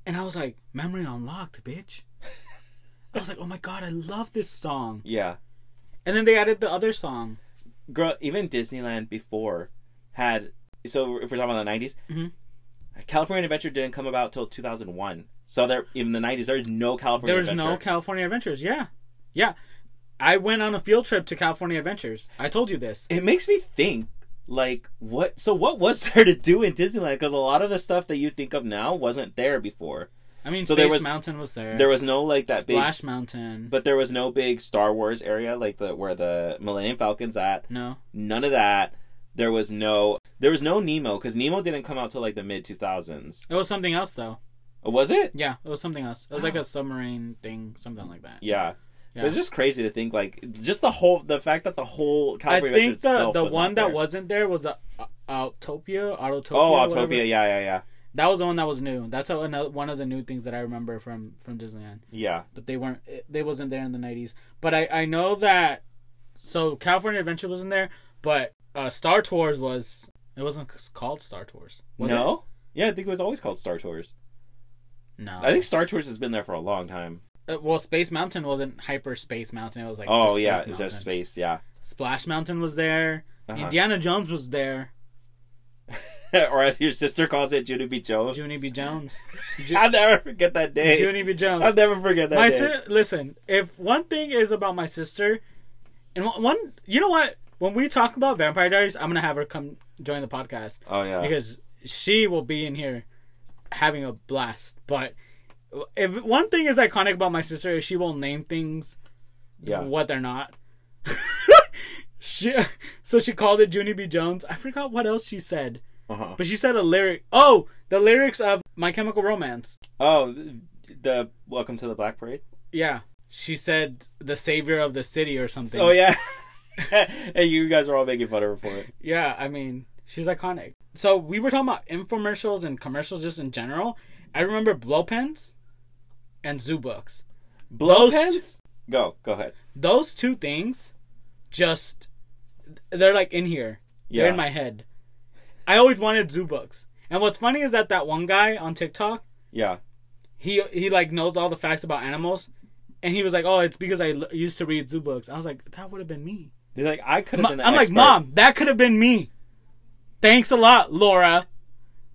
And I was like, memory unlocked, bitch. I was like, oh my god, I love this song. Yeah. And then they added the other song. Girl, even Disneyland before had. So if we're talking about the 90s, Mhm. California Adventure didn't come about till 2001. So there, in the 90s, there's no California There was Adventure. no California Adventures. Yeah, yeah. I went on a field trip to California Adventures. I told you this. it makes me think like what so what was there to do in disneyland because a lot of the stuff that you think of now wasn't there before I mean, So Space there was- Mountain was there. there was no like that big Splash Mountain. but there was no big star wars area like the where the millennium falcon's at no, none of that there was no there was no nemo because nemo didn't come out till like the mid 2000s it was something else though. Oh, was it Yeah, it was something else. It was like a submarine thing, something like that. yeah. Yeah. It's just crazy to think like just the whole the fact that the whole I think the the one that wasn't there was the uh, Autopia, Autotopia. oh. Autopia yeah yeah yeah That was the one that was new. That's a, another, one of the new things that I remember from from Disneyland. yeah But they weren't. They wasn't there in the nineties. But I I know that. So California Adventure wasn't there, but uh, Star Tours was. It wasn't called Star Tours. Was no yeah I think it was always called Star Tours No. I think Star Tours has been there for a long time Uh, well, Space Mountain wasn't Hyper Space Mountain. It was like. Oh yeah, Space it's just space. Yeah, Splash Mountain was there. Uh-huh. Indiana Jones was there. or as your sister calls it, Junie B. Jones. Junie B. Jones. Ju- I'll never forget that day. Junie B. Jones. I'll never forget that my day. si- listen, if one thing is about my sister, and one- you know what? When we talk about Vampire Diaries, I'm gonna have her come join the podcast oh yeah, because she will be in here having a blast. But if one thing is iconic about my sister is she will name things yeah. what they're not. she, so she called it Junie B. Jones. I forgot what else she said, Uh-huh. but she said a lyric. Oh, the lyrics of My Chemical Romance. Oh, the, the Welcome to the Black Parade. Yeah. She said the savior of the city or something. Oh yeah. hey, you guys are all making fun of her for it. Yeah, I mean, she's iconic. So we were talking about infomercials and commercials just in general. I remember blow pens and zoo books. Blow Those pens. Go, go ahead. Those two things just they're like in here. Yeah. They're in my head. I always wanted zoo books. And what's funny is that that one guy on TikTok, Yeah. he he like knows all the facts about animals. And he was like, "Oh, it's because I l- used to read zoo books." I was like, "That would have been me." Like, I could have Ma- been. The I'm like. Mom, that could have been me. Thanks a lot, Laura.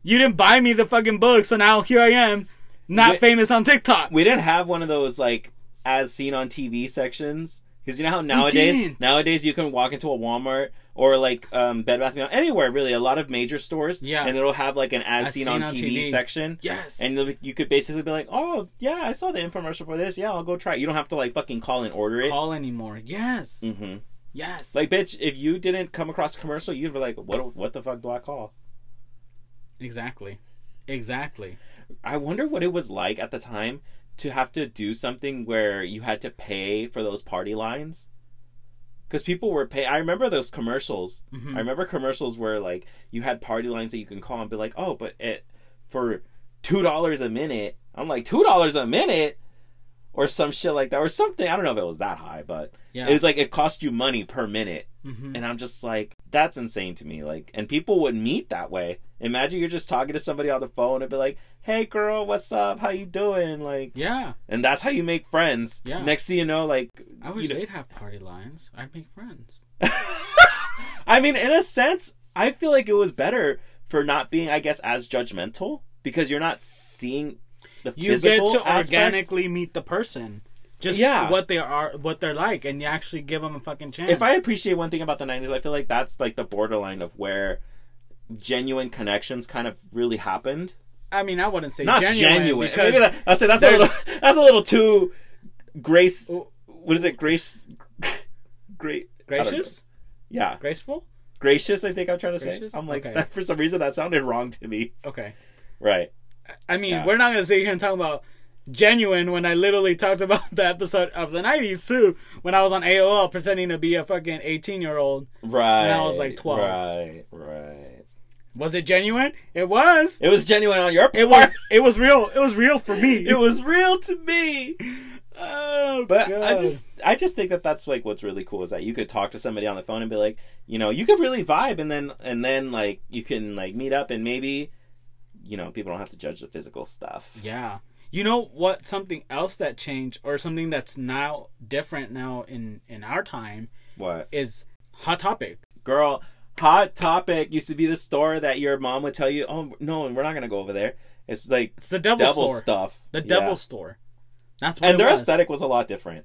You didn't buy me the fucking book, so now here I am, not Wait- famous on TikTok. We didn't have one of those like as seen on TV sections? Because you know how nowadays nowadays you can walk into a Walmart or like um, Bed Bath and Beyond, anywhere really, a lot of major stores, Yeah. and it'll have like an as, seen, on, TV, TV. section. Yes. And you'll- could basically be like, "Oh, yeah, I saw the infomercial for this. Yeah, I'll go try." it. You don't have to like fucking call and order it. call anymore. Yes. Mm-hmm. Yes. Like, bitch, if you didn't come across a commercial, you'd be like, "What? What the fuck do I call?" exactly. Exactly. I wonder what it was like at the time to have to do something where you had to pay for those party lines. Because people were pay. I remember those commercials. Mm-hmm. I remember commercials where like you had party lines that you can call and be like, "Oh, but it for two dollars a minute." I'm like, two dollars a minute, or some shit like that, or something. I don't know if it was that high, but Yeah. it was like it cost you money per minute, Mhm. and I'm just like, that's insane to me. Like, and people would meet that way. Imagine you're just talking to somebody on the phone and be like, "Hey, girl, what's up? How you doing?" Like, Yeah. and that's how you make friends. Yeah. Next thing you know, like, I wish you know- they'd have party lines. I'd make friends. I mean, in a sense, I feel like it was better for not being, I guess, as judgmental because you're not seeing the You get to aspect. organically meet the person. Just Yeah. what they are, what they're like, and you actually give them a fucking chance. If I appreciate one thing about the '90s, I feel like that's like the borderline of where genuine connections kind of really happened. I mean, I wouldn't say Not genuine, genuine. because that, I'll say that's a little. That's a little too grace. What is it? Grace. Great. I gracious, Yeah, graceful. gracious. I think I'm trying to Gracious? say. I'm like Okay. for some reason that sounded wrong to me. Okay. Right. I mean, Yeah. we're not gonna sit here and talk about genuine when I literally talked about the episode of the '90s too, when I was on AOL pretending to be a fucking 18 year old. Right. And I was, like, 12. Right. Right. Was it genuine? It was. It was genuine on your part. It was. It was real. It was real for me. It was real to me. Oh, But God. I just, I just think that that's like what's really cool is that you could talk to somebody on the phone and be like, you know, you could really vibe, and then, and then like you can like meet up, and maybe, you know, people don't have to judge the physical stuff. Yeah. You know what? Something else that changed, or something that's now different now in in our time, What, is Hot Topic. girl? Hot Topic used to be the store that your mom would tell you, oh no, we're not gonna go over there. It's like It's the Devil devil stuff. The Yeah. Devil Store. That's what and their was. aesthetic was a lot different.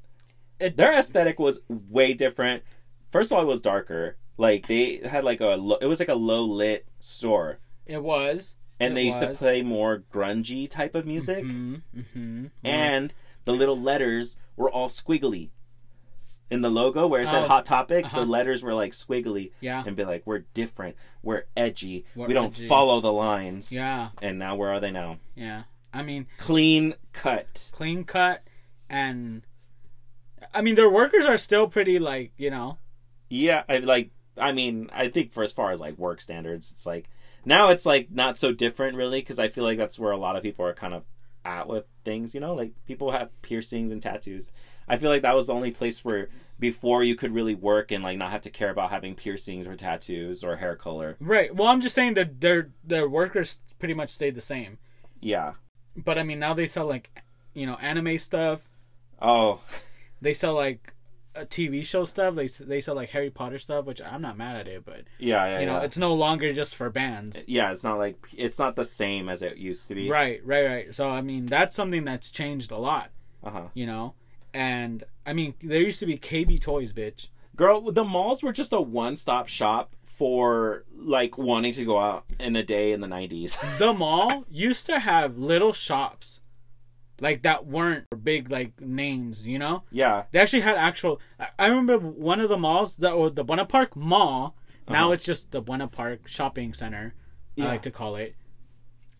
It- their aesthetic was way different. First of all, it was darker. Like they had like a, lo- it was like a low lit store, It was. And It they used to play more grungy type of music. Mm-hmm. mm-hmm. And the little letters were all squiggly. In the logo where it said Oh, Hot Topic, uh-huh. the letters were like squiggly Yeah. and be like, "We're different. We're edgy. We're we don't edgy." follow the lines." Yeah. And now where are they now? Yeah. I mean, Clean cut. clean cut, and I mean their workers are still pretty like you know. Yeah, I like. I mean, I think for as far as like work standards, it's like now it's like not so different really because I feel like that's where a lot of people are kind of at with things. You know, like people have piercings and tattoos. I feel like that was the only place where before you could really work and like not have to care about having piercings or tattoos or hair color. Right. Well, I'm just saying that their their workers pretty much stayed the same. Yeah. But I mean, now they sell like, you know, anime stuff. Oh, They sell like a TV show stuff. They they sell like Harry Potter stuff, which I'm not mad at it, but yeah, yeah, you know, yeah. it's no longer just for bands. yeah, it's not like it's not the same as it used to be. Right, right, right. So I mean, that's something that's changed a lot, Uh huh. you know. And I mean, there used to be KB Toys, bitch. Girl, the malls were just a one-stop shop for like wanting to go out in a day in the nineties. The mall used to have little shops like that weren't big like names, you know. yeah. They actually had actual. I- remember one of the malls that was the Buena Park Mall. Now Uh-huh. it's just the Buena Park Shopping Center. I like to call it.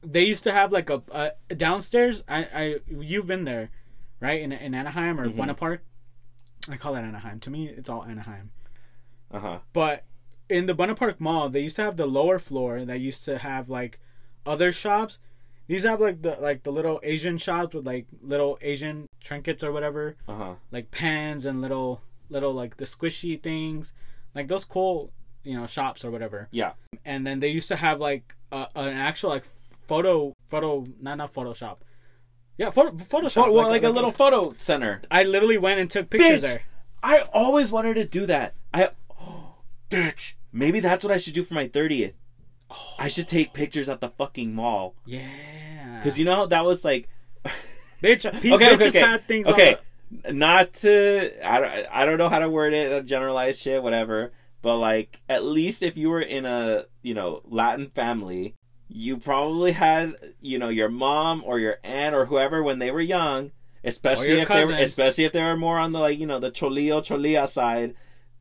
They used to have like a, a downstairs. I, I you've been there, right? In in Anaheim or Mm-hmm. Buena Park. I call it Anaheim. To me, it's all Anaheim. Uh huh. But in the Buena Park Mall, they used to have the lower floor that used to have like other shops. These have like the like the little Asian shops with like little Asian trinkets or whatever Uh huh. like pens and little little like the squishy things, like those cool you know shops or whatever. Yeah. And then they used to have like a, an actual like photo photo not not Photoshop. Yeah, photo, Photoshop. Well, well, like, a little photo center. I literally went and took pictures Bitch, there. I always wanted to do that. I, oh, bitch, maybe that's what I should do for my thirtieth. I should take pictures at the fucking mall Yeah. because you know that was like bitch, pe- okay, okay, okay. had things. okay. On not to I don't, I don't know how to word it, uh, generalized shit, whatever. But like, at least if you were in a you know Latin family, you probably had you know your mom or your aunt or whoever when they were young, especially if they were, especially if they were more on the like you know the cholio cholia side.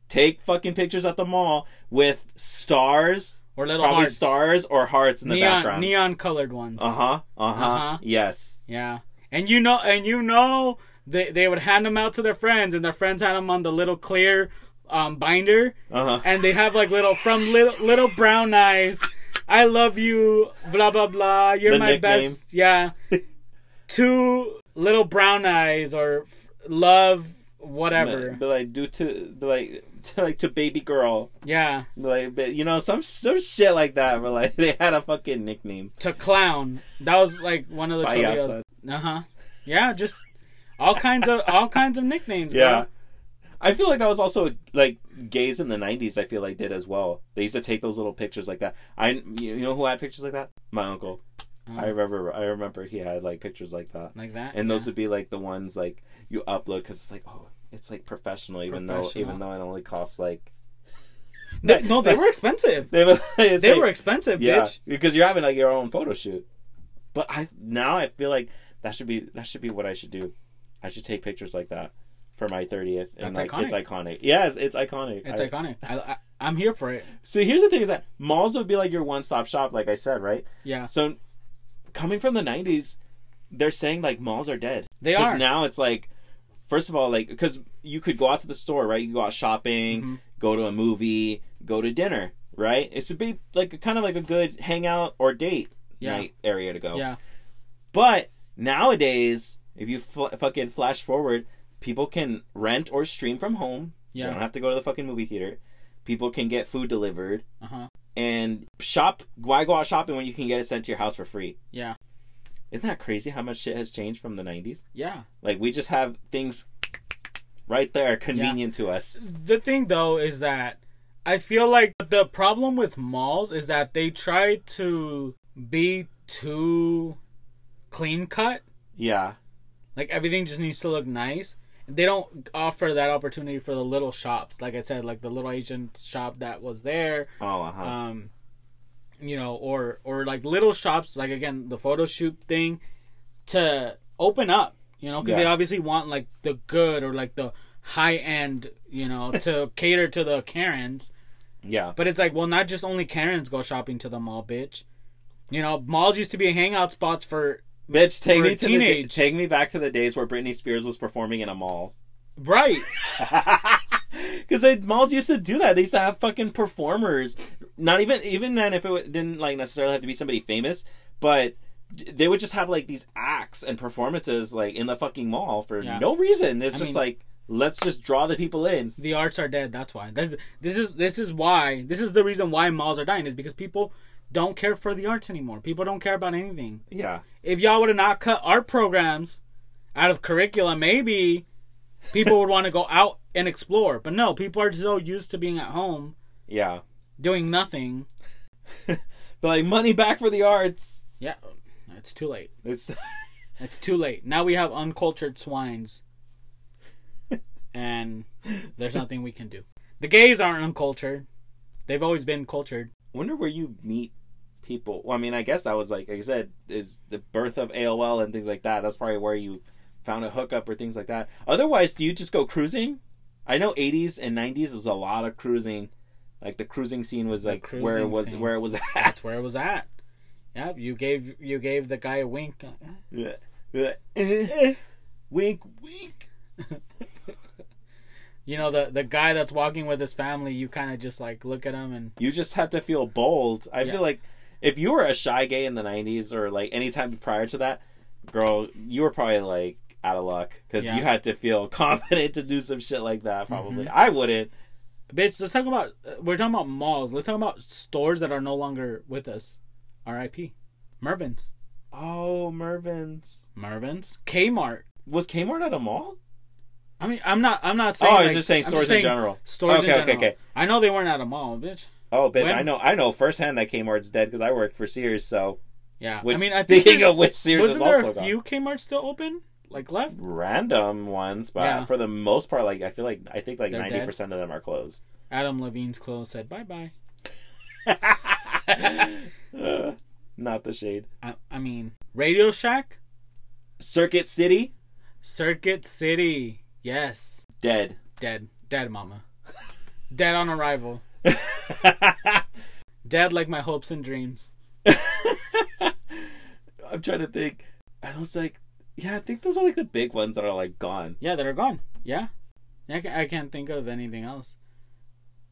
Take fucking pictures at the mall with stars, Or little probably hearts. stars or hearts in the neon background. neon colored ones. Uh huh. Uh huh. Uh-huh. Yes. Yeah, and you know, and you know, they they would hand them out to their friends, and their friends had them on the little clear um, binder, Uh huh. and they have like little from little little brown eyes. I love you, blah blah blah. You're The my nickname. best. Yeah, two little brown eyes or f- love whatever. But like due to but, like to, like to baby girl, Yeah, like but, you know some some shit like that. But like they had a fucking nickname. to clown. That was like one of the Payasa. Uh huh. Yeah, just all kinds of all kinds of nicknames. bro. Yeah. I feel like that was also like gays in the '90s. I feel like did as well. They used to take those little pictures like that. I you know who had pictures like that? My uncle. Oh. I remember. I remember he had like pictures like that, like that. and those would be like the ones like you upload because it's like oh it's like professional even though even though it only costs like They- no, they were expensive. they, were- They like- were expensive, yeah bitch. because you're having like your own photo shoot. But I now I feel like that should be that should be what I should do. I should take pictures like that for my 30th and That's like it's iconic. Yes, it's iconic. It's I- iconic. I, I, I'm here for it. So here's the thing: is that malls would be like your one-stop shop, like I said, right? Yeah, So coming from the '90s, they're saying like malls are dead. They are. now. It's like, first of all, like because you could go out to the store, right? You go out shopping, Mm-hmm. go to a movie, go to dinner, right? It's to be like a, kind of like a good hangout or date Yeah. night area to go. yeah, But nowadays, if you fl- fucking flash forward, people can rent or stream from home. You Yeah. don't have to go to the fucking movie theater. People can get food delivered uh huh, and shop. Why go out shopping when you can get it sent to your house for free? yeah, Isn't that crazy how much shit has changed from the 90s? yeah. Like, we just have things right there convenient to us. The thing though is that I feel like the problem with malls is that they try to be too clean cut. Yeah. Like everything just needs to look nice. They don't offer that opportunity for the little shops. Like I said, like the little Asian shop that was there. Oh, uh huh. um you know or or like little shops like again the photo shoot thing to open up you know because they obviously want like the good or like the high end you know to cater to the karens yeah. but it's like well not just only karens go shopping to the mall bitch you know malls used to be hangout spots for Bitch, take for me to the, teenage. take me back to the days where Britney Spears was performing in a mall. right Because malls used to do that. They used to have fucking performers. Not even even then, if it didn't like necessarily have to be somebody famous, but they would just have like these acts and performances like in the fucking mall for Yeah. no reason. It's I just mean- like let's just draw the people in. the arts are dead that's why That's, this is this is why this is the reason why malls are dying is because people don't care for the arts anymore people don't care about anything Yeah, if y'all would have not cut art programs out of curriculum, maybe people would want to go out and explore. But no, people are so used to being at home yeah. doing nothing. But like money back for the arts. Yeah, it's too late. It's It's too late. Now we have uncultured swines, and there's nothing we can do. The gays aren't uncultured. They've always been cultured. wonder where you meet people. Well, I mean, I guess that was like, like I said, is the birth of AOL and things like that. That's probably where you found a hookup or things like that. Otherwise, do you just go cruising? I know 80s and 90s was a lot of cruising. Like the cruising scene was like where it was scene. where it was at. That's where it was at. Yeah, you gave you gave the guy a wink. wink, wink. You know the the guy that's walking with his family. You kind of just like look at him and You just had to feel bold. I Yeah. feel like if you were a shy gay in the 90s or like any time prior to that, girl, you were probably like out of luck because Yeah. you had to feel confident to do some shit like that. Probably, Mm-hmm. I wouldn't. Bitch, let's talk about. uh, We're talking about malls. Let's talk about stores that are no longer with us. R.I.P. Mervyn's. Oh, Mervyn's Mervyn's. Kmart. was Kmart at a mall? I mean, I'm not. I'm not saying. Oh, I was like- just saying stores in general. Stores Okay, in okay, general. okay. I know they weren't at a mall, bitch. Oh, bitch, When- I know, I know firsthand that Kmart's dead because I worked for Sears. So, Yeah. which I mean, I think speaking of which, Sears is wasn't there also a gone. few Kmart's still open? Like left. random ones, but Yeah. for the most part, like I feel like I think like ninety percent of them are closed. Adam Levine's clothes said bye bye. Uh, not the shade. I, I mean, Radio Shack, Circuit City, Circuit City. Yes, dead. dead, dead, mama, dead on arrival, dead like my hopes and dreams. I'm trying to think. I was like, yeah, I think those are like the big ones that are like gone. Yeah, that are gone. Yeah, I, I can't think of anything else.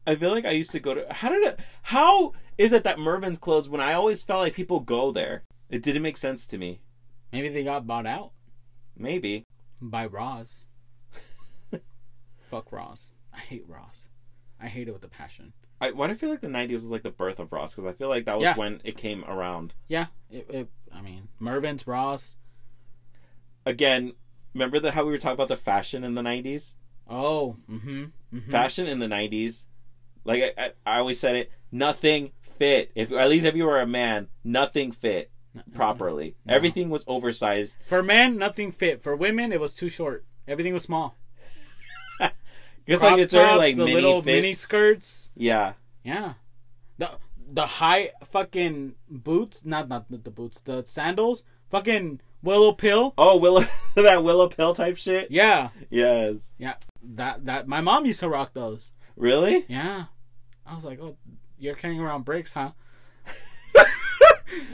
I feel like I used to go to. How did it? How is it that Mervyn's closed when I always felt like people go there? It didn't make sense to me. Maybe they got bought out Maybe. by Ross. Fuck Ross. I hate Ross. I hate it with a passion. I, why do I feel like the '90s was like the birth of Ross? Because I feel like that was Yeah. when it came around. Yeah, it, it, I mean, Mervyn's Ross. Again, remember the how we were talking about the fashion in the '90s? Oh, mm-hmm. mm-hmm. Fashion in the '90s, like I, I, always said it, nothing fit. If at least if you were a man, nothing fit properly. Everything was oversized. For men, nothing fit. For women, it was too short. Everything was small. It's like it's like the mini little fits. mini skirts. Yeah. Yeah, the the high fucking boots. Not not the boots. The sandals. Fucking willow pill. Oh, willow that willow pill type shit. Yeah, Yes. yeah. That that my mom used to rock those. Really? Yeah, I was like, oh, you're carrying around bricks, huh?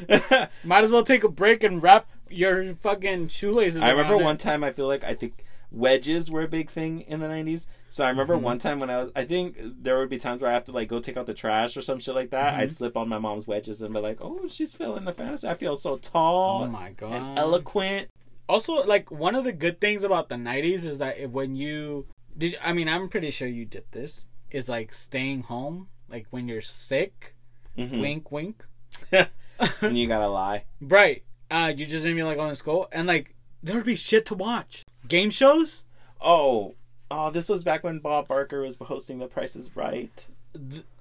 Might as well take a break and wrap your fucking shoelaces. I remember around it. one time. I feel like I think wedges were a big thing in the '90s. So I remember Mm-hmm. one time when I was. I think there would be times where I have to like go take out the trash or some shit like that. Mm-hmm. I'd slip on my mom's wedges and be like, "Oh, she's feeling the fantasy. I feel so tall Oh my god. and eloquent." also like one of the good things about the 90s is that if when you did you- i mean i'm pretty sure you did this is like staying home like when you're sick Mhm. wink wink and you gotta lie. right uh you just didn't be like going to school and like there would be shit to watch game shows Oh, oh, this was back when Bob Barker was hosting The Price is Right.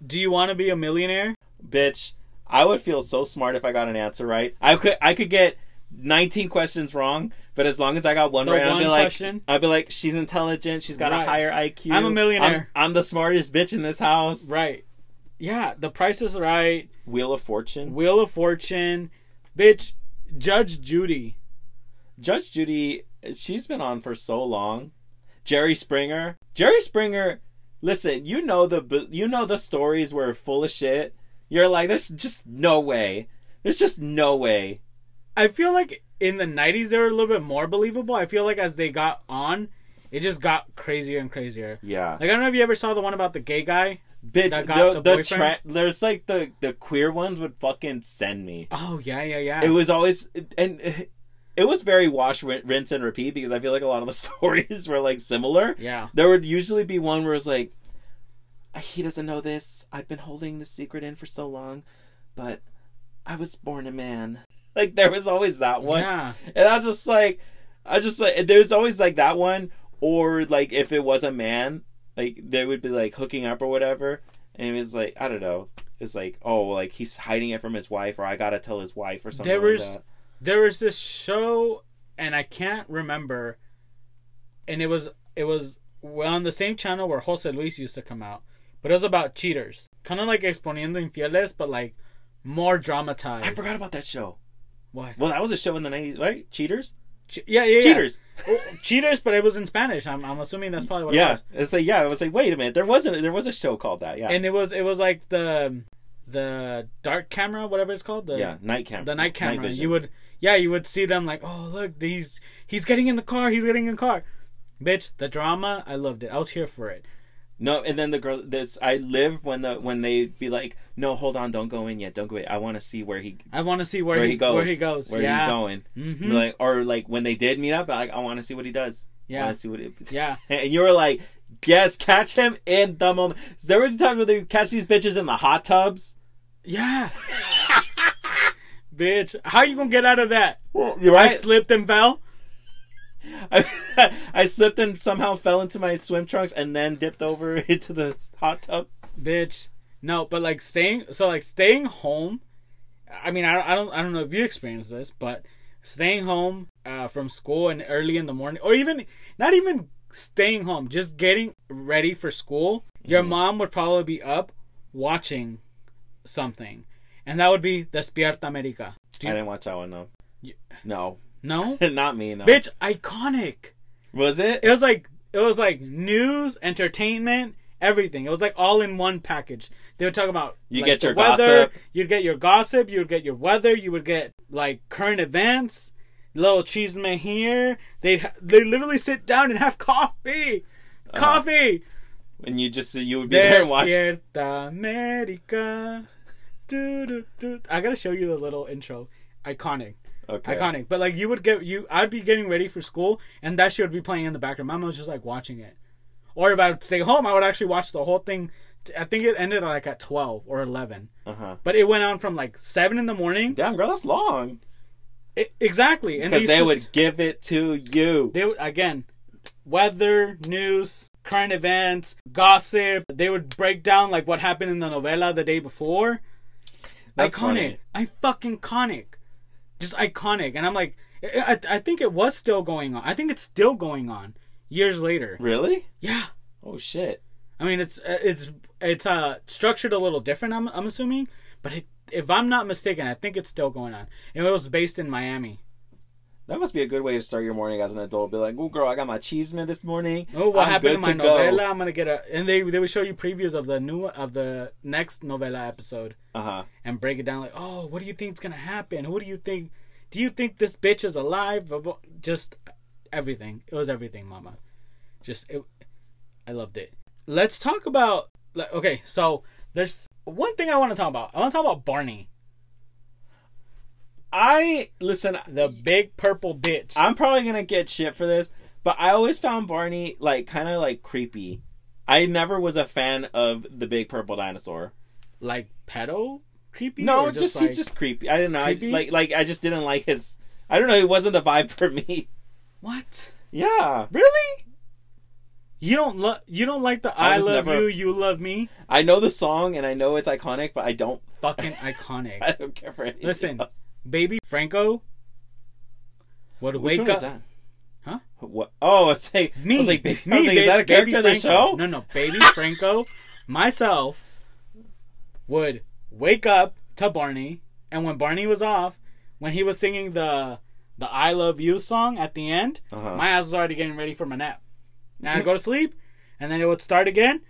Do you want to be a millionaire Bitch, I would feel so smart if I got an answer right. I could, I could get 19 questions wrong, but as long as I got one The right, I'd one be like, question? I'd be like, she's intelligent. She's got a higher IQ. I'm a millionaire. I'm, I'm the smartest bitch in this house. right yeah the price is right Wheel of Fortune. wheel of fortune bitch judge judy Judge Judy, she's been on for so long. Jerry Springer. Jerry Springer. Listen, you know the you know the stories were full of shit. You're like, there's just no way. There's just no way. I feel like in the 90s they were a little bit more believable. I feel like as they got on, it just got crazier and crazier. Yeah. Like I don't know if you ever saw the one about the gay guy. Bitch, the, the the, tra- there's like the the queer ones would fucking send me. Oh yeah, yeah, yeah. It was always and it was very wash, rinse, and repeat because I feel like a lot of the stories were like similar. yeah. There would usually be one where it's like, he doesn't know this. I've been holding the secret in for so long, but I was born a man. Like there was always that one, Yeah. and I just like, I just like there's always like that one, or like if it was a man, like they would be like hooking up or whatever, and it was like I don't know. It's like oh like he's hiding it from his wife, or I gotta tell his wife or something. There like was that. There was this show and I can't remember and it was it was well, on the same channel where Jose Luis used to come out. But it was about cheaters. Kind of like Exponiendo Infieles, but like more dramatized. I forgot about that show. What? Well, that was a show in the nineties, right? Cheaters, Che- yeah, yeah, yeah. cheaters. Oh, cheaters, but it was in Spanish. I'm, I'm assuming that's probably what it Yeah, was. it's like yeah. I was like, wait a minute, there wasn't there was a show called that. Yeah, And it was it was like the the dark camera, whatever it's called. The, yeah, night camera. the night camera. vision. you would yeah, you would see them like, oh look, he's he's getting in the car, he's getting in the car. Bitch, the drama, I loved it. I was here for it. no, and then the girl. This I live when the when they be like, no, hold on, don't go in yet, don't go in. I want to see where he I want to see where, where he, he goes, Where he goes. where yeah. he's going. Mhm. Like or like when they did meet up, like I want to see what he does. I Yeah. want to see what it. Yeah. And you were like, yes, catch him in the moment. There were times where they catch these bitches in the hot tubs. Yeah. Bitch, how you gonna get out of that? You're I slipped and fell. I, I slipped and somehow fell into my swim trunks and then dipped over into the hot tub. Bitch. No, but like staying so like staying home. I mean, I, I don't I don't know if you experienced this, but staying home uh, from school and early in the morning, or even not even staying home, just getting ready for school, your Mm-hmm. mom would probably be up watching something, and that would be Despierta America. Do I didn't watch that one though. You- No, no, not me. No. bitch, iconic. Was it? It was like it was like news, entertainment, everything. It was like all in one package. They would talk about You like, get your weather. gossip. You'd get your gossip. You would get your weather. You would get like current events. Little cheeseman here. They they literally sit down and have coffee. Uh-huh. Coffee. And you just you would be there and watch. America. Do, do, do. I gotta show you the little intro. Iconic Okay. iconic. But like you would get you, I'd be getting ready for school, and that shit would be playing in the background. Mama was just like watching it. Or if I would stay home, I would actually watch the whole thing. I think it ended like at twelve or eleven, Uh huh. but it went on from like seven in the morning. Damn, girl, that's long. I- exactly, and Because they would give it to you. they would again, weather, news, current events, gossip. They would break down like what happened in the novela the day before. That's iconic. funny. I fucking iconic. Just iconic. And I'm like, I, I think it was still going on. I think it's still going on years later. Really? Yeah. Oh shit. I mean, it's it's it's uh structured a little different. I'm I'm assuming, but it, if I'm not mistaken, I think it's still going on. And it was based in Miami. That must be a good way to start your morning as an adult. Be like, "Oh, girl, I got my cheeseman this morning. Oh, what I'm happened in my to go." novela? I'm gonna get a and they they would show you previews of the new of the next novela episode Uh huh. and break it down like, oh, what do you think's gonna happen? Who do you think? Do you think this bitch is alive? Just everything. It was everything, Mama. Just it. I loved it. Let's talk about. like, Okay, so there's one thing I want to talk about. I want to talk about Barney, I listen. the big purple bitch. I'm probably gonna get shit for this, but I always found Barney like kind of like creepy. I never was a fan of the big purple dinosaur. like pedo creepy. No, or just, like, he's just creepy. I didn't know. I, like like I just didn't like his. I don't know. It wasn't the vibe for me. what? Yeah, Really? You don't love you don't like the I I, love never- you, you love me. I know the song and I know it's iconic, but I don't. Fucking iconic. I don't care for anything. Listen, else. Baby Franco would Which wake up. is that? Huh? What? Oh, I was like, Me, I was like, baby, me, I was like, is that a character of the show? No, no, baby Franco, myself would wake up to Barney, and when Barney was off, when he was singing the the "I Love You" song at the end, Uh-huh. my ass was already getting ready for my nap. Now I'd go to sleep, and then it would start again.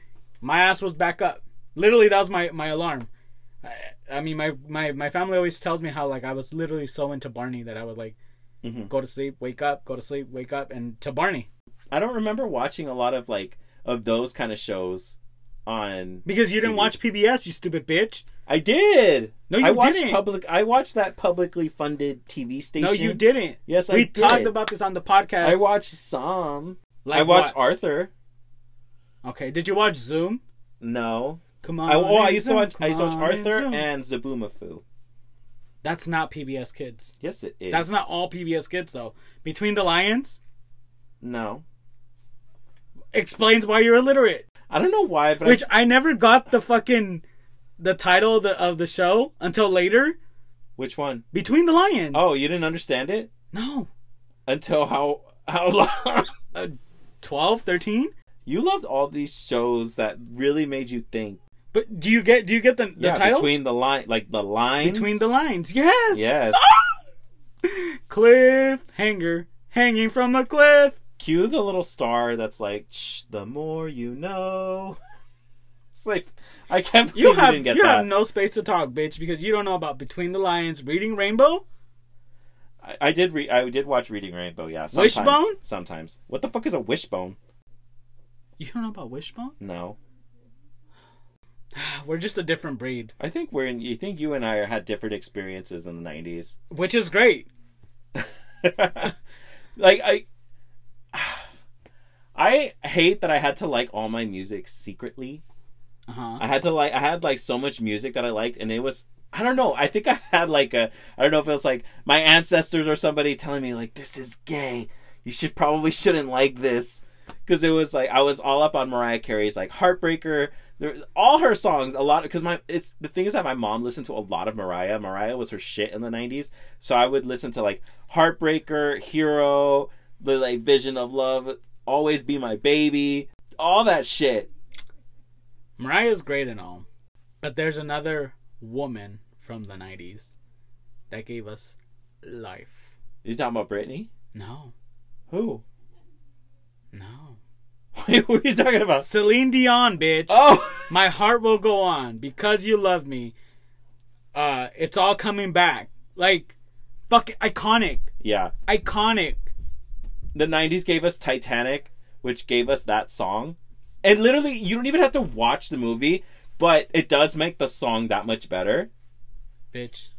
My ass was back up. Literally, that was my my alarm. I, I mean, my, my my family always tells me how like I was literally so into Barney that I would like Mhm. go to sleep, wake up, go to sleep, wake up, and to Barney. I don't remember watching a lot of like of those kind of shows on. Because you didn't TV. watch PBS, you stupid bitch. I did. No, you I watched didn't. public. I watched that publicly funded TV station. No, you didn't. Yes, I we did. talked about this on the podcast. I watched some. Like I watched what? Arthur. Okay, did you watch Zoom? No. Come on. I, oh, I used to watch. I used to watch come on in Arthur and Zoboomafoo. That's not PBS Kids. Yes, it is. That's not all PBS Kids though. Between the Lions No, explains why you're illiterate. I don't know why, but Which I, I never got the fucking the title of the, of the show until later. which one? Between the Lions. Oh, you didn't understand it no. until how how long? Uh, 12, 13? you loved all these shows that really made you think. But do you get do you get the, the yeah, title? between the line, like the lines. Between the lines. Yes. yes. Cliff hanger hanging from a cliff. Cue the little star that's like, Shh, the more you know. It's like I can't believe You you, have didn't get that. you have no space to talk, bitch, because you don't know about Between the Lions, Reading Rainbow. I, I did. read. I did watch Reading Rainbow. Yeah. Sometimes, Wishbone? Sometimes. What the fuck is a wishbone? You don't know about Wishbone? No. We're just a different breed, I think we're in. You think you and I had different experiences in the nineties. which is great. like I. I hate that I had to like all my music secretly. Uh huh. I had to like I had like so much music that I liked and it was I don't know. I think I had like a I don't know if it was like my ancestors or somebody telling me like this is gay. You should probably shouldn't like this cuz it was like I was all up on Mariah Carey's like Heartbreaker, There, all her songs, a lot because my it's the thing is that my mom listened to a lot of Mariah. Mariah was her shit in the '90s, so I would listen to like Heartbreaker, Hero, the like Vision of Love, Always Be My Baby, all that shit. Mariah's great and all, but there's another woman from the '90s that gave us life. You talking about Britney? No, Who? no. Wait, what are you talking about? Celine Dion, bitch. Oh, My heart will go on because you love me. Uh, it's all coming back. Like, fucking iconic, yeah. iconic. The '90s gave us Titanic, which gave us that song, and literally, you don't even have to watch the movie, but it does make the song that much better. Bitch.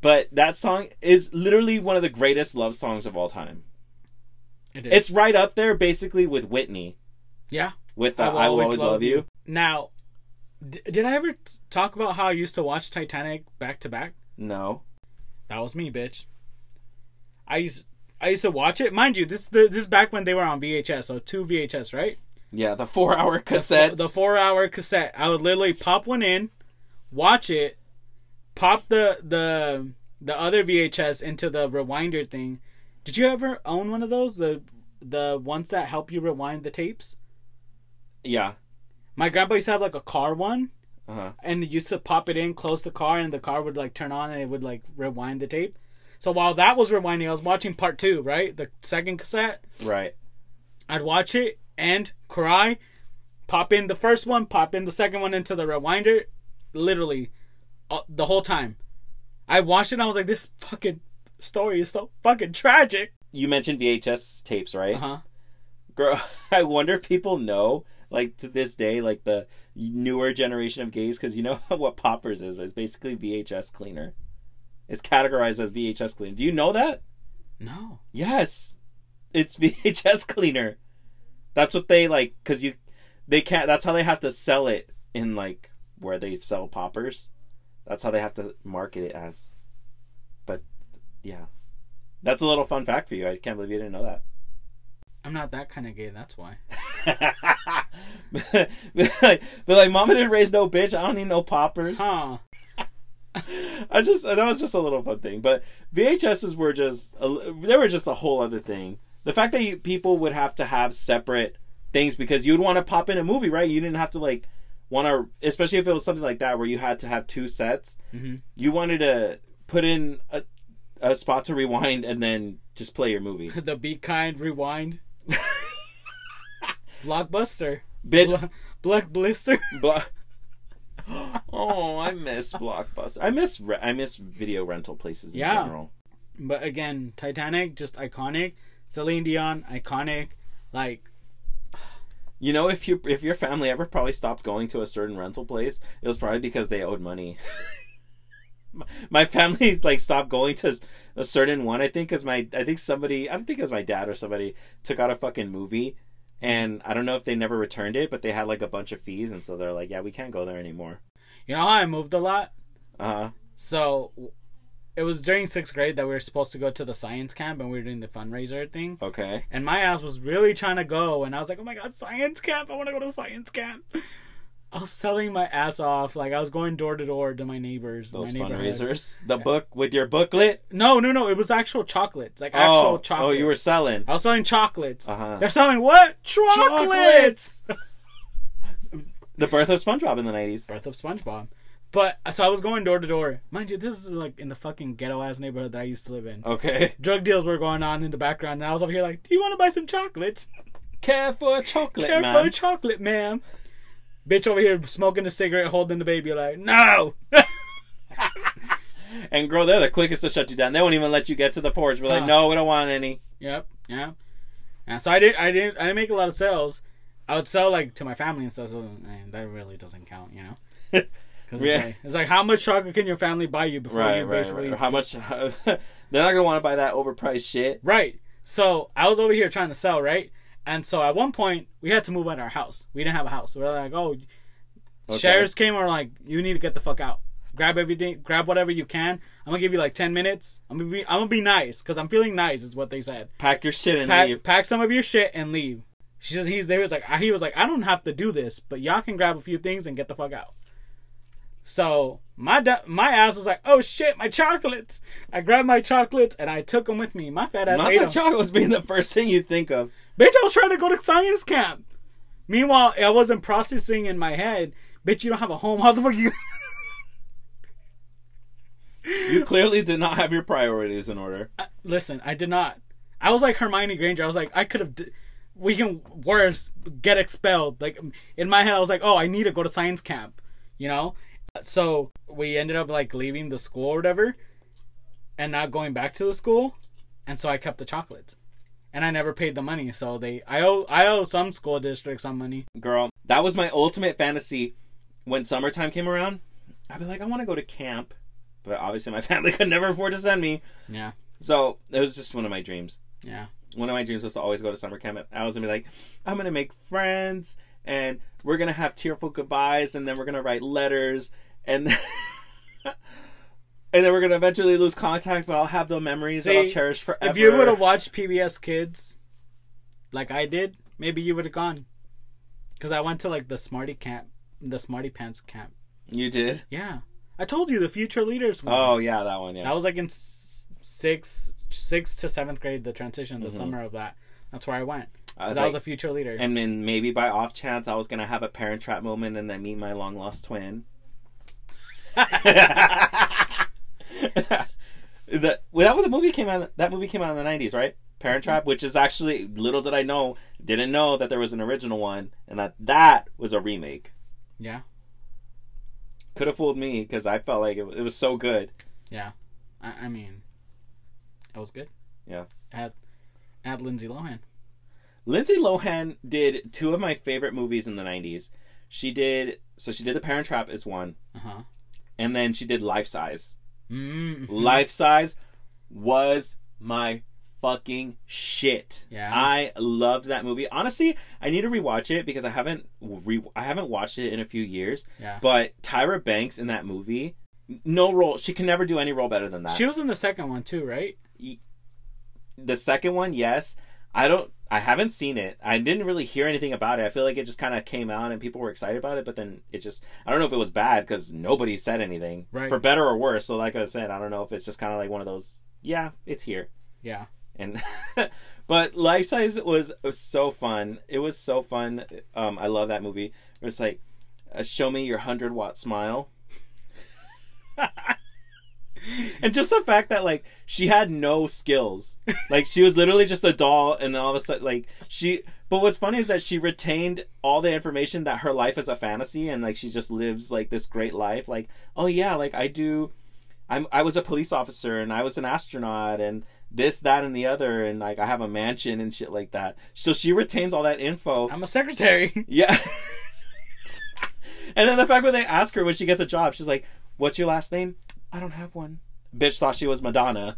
But that song is literally one of the greatest love songs of all time. It is. It's right up there, basically, with Whitney. Yeah. With uh, I Will Always, Love, you. Now, d- did I ever t- talk about how I used to watch Titanic back to back? No. That was me, bitch. I used I used to watch it. Mind you, this the this is back when they were on VHS, so two VHS, right? Yeah, the four-hour cassettes. The four hour cassette. I would literally pop one in, watch it, pop the the the other VHS into the rewinder thing. Did you ever own one of those? The the ones that help you rewind the tapes? Yeah. My grandpa used to have like a car one. Uh-huh. and you used to pop it in, close the car, and the car would like turn on and it would like rewind the tape. So while that was rewinding, I was watching part two, right? The second cassette. Right. I'd watch it and cry, pop in the first one, pop in the second one into the rewinder, literally uh, the whole time. I watched it and I was like, this fucking story is so fucking tragic. You mentioned VHS tapes, right? Uh huh. Girl, I wonder if people know, like to this day, like the newer generation of gays, because you know what poppers is? It's basically VHS cleaner. It's categorized as VHS cleaner. Do you know that? No. Yes, it's VHS cleaner. That's what they like, because you, they can't. That's how they have to sell it in like where they sell poppers. That's how they have to market it as. But yeah, that's a little fun fact for you. I can't believe you didn't know that. I'm not that kind of gay, that's why. but like, but like, mama didn't raise no bitch. I don't need no poppers. Huh. I just that was just a little fun thing. But VHSs were just a, they were just a whole other thing. The fact that you, people would have to have separate things because you'd want to pop in a movie, right? You didn't have to like want to, especially if it was something like that where you had to have two sets. Mhm. You wanted to put in a, a spot to rewind and then just play your movie. the Be Kind Rewind. Blockbuster. Bitch, Bla- Black Blister. Oh, I miss Blockbuster. I miss re- I miss video rental places in Yeah. general. But again, Titanic, just iconic. Celine Dion, iconic. Like, You know, if you if your family ever probably stopped going to a certain rental place, it was probably because they owed money. My- family's like stopped going to a certain one. I think because my I think somebody I don't think it was my dad or somebody took out a fucking movie, and I don't know if they never returned it, but they had like a bunch of fees, and so they're like, yeah, we can't go there anymore. you know how I moved a lot? Uh huh. So, it was during sixth grade that we were supposed to go to the science camp and we were doing the fundraiser thing. Okay. And my ass was really trying to go. And I was like, oh my god, science camp. I want to go to science camp. I was selling my ass off. Like, I was going door to door to my neighbors. Those my fundraisers, the book with your booklet. No, no, no. It was actual chocolates. Like, actual oh, chocolate. oh, you were selling. I was selling chocolates. Uh-huh. They're selling what? Chocolates! The birth of SpongeBob in the nineties. Birth of SpongeBob. But, so I was going door to door. Mind you, this is like in the fucking ghetto ass neighborhood that I used to live in. Okay. Drug deals were going on in the background, and I was over here like, do you want to buy some chocolates? Care for a chocolate, Care man. for a chocolate, ma'am. Bitch over here smoking a cigarette, holding the baby, like, no! And girl, they're the quickest to shut you down. They won't even let you get to the porch. We're like, Huh. no, we don't want any. Yep, yeah. And so I didn't, I didn't, I didn't make a lot of sales. I would sell like to my family and stuff. So man, that really doesn't count, you know. Because Yeah. it's, like, it's like how much chocolate can your family buy you before Right, you right, basically right. How much? they're not gonna want to buy that overpriced shit. Right. So I was over here trying to sell, right? And so at one point we had to move out of our house. We didn't have a house. we are like, oh, Okay. sheriffs came were like, you need to get the fuck out. Grab everything, grab whatever you can. I'm gonna give you like ten minutes. I'm gonna be, I'm gonna be nice because I'm feeling nice, is what they said. Pack your shit and Pack, leave. pack some of your shit and leave. She said he they was like he was like I don't have to do this, but y'all can grab a few things and get the fuck out. So my da- my ass was like, oh shit, my chocolates! I grabbed my chocolates and I took them with me. My fat ass Not ate the them. chocolates being the first thing you think of. Bitch, I was trying to go to science camp. Meanwhile, I wasn't processing in my head. Bitch, you don't have a home. How the fuck you? You clearly did not have your priorities in order. Listen, I did not. I was like Hermione Granger. I was like, I could have. D- we can worse get expelled. Like in my head, I was like, oh, I need to go to science camp. You know. So we ended up like leaving the school or whatever, and not going back to the school, and so I kept the chocolates, and I never paid the money. So they, I owe, I owe some school districts some money. Girl, that was my ultimate fantasy when summertime came around. I'd be like, I want to go to camp. But obviously, my family could never afford to send me. Yeah, So it was just one of my dreams. yeah. One of my dreams was to always go to summer camp. I was gonna be like, I'm gonna make friends, and we're gonna have tearful goodbyes, and then we're gonna write letters, and and then we're gonna eventually lose contact, but I'll have those memories that I'll cherish forever. If you would have watched PBS Kids, like I did, maybe you would have gone. Cause I went to like the Smarty camp, the Smarty Pants camp. you did. Yeah, I told you the future leaders. One. Oh yeah, that one. Yeah. that was like in sixth, sixth to seventh grade. The transition, the Mhm. summer of that. That's where I went. I was I was like- a future leader. and then maybe by off chance, I was gonna have a parent trap moment and then meet my long lost twin. the well, that was the movie came out. That movie came out in the nineties, right? Parent Trap, which is actually little did I know, didn't know that there was an original one and that that was a remake. yeah, Could have fooled me because I felt like it, it was so good. yeah. I, I mean, it was good. Yeah. At at Lindsay Lohan. Lindsay Lohan did two of my favorite movies in the nineties. She did so she did The Parent Trap is one, Uh huh. and then she did Life Size. Mm-hmm. Life Size was my fucking shit. Yeah. I loved that movie. Honestly, I need to rewatch it because I haven't re- I haven't watched it in a few years. Yeah. But Tyra Banks in that movie, no role. She can never do any role better than that. She was in the second one too, right? the second one, yes. I don't. I haven't seen it. I didn't really hear anything about it. I feel like it just kind of came out and people were excited about it, but then it just. I don't know if it was bad because nobody said anything, Right. for better or worse. So, like I said, I don't know if it's just kind of like one of those. Yeah, it's here. Yeah. and but life size was, was so fun it was so fun um i love that movie It's like uh, show me your 100 watt smile and just the fact that like she had no skills like she was literally just a doll and then all of a sudden like she but what's funny is that she retained all the information that her life is a fantasy and like she just lives like this great life like oh yeah like i do i'm i was a police officer and i was an astronaut and this that and the other and like i have a mansion and shit like that so she retains all that info I'm a secretary. yeah. and then the fact when they ask her when she gets a job, she's like, "What's your last name?" I don't have one. Bitch thought she was Madonna.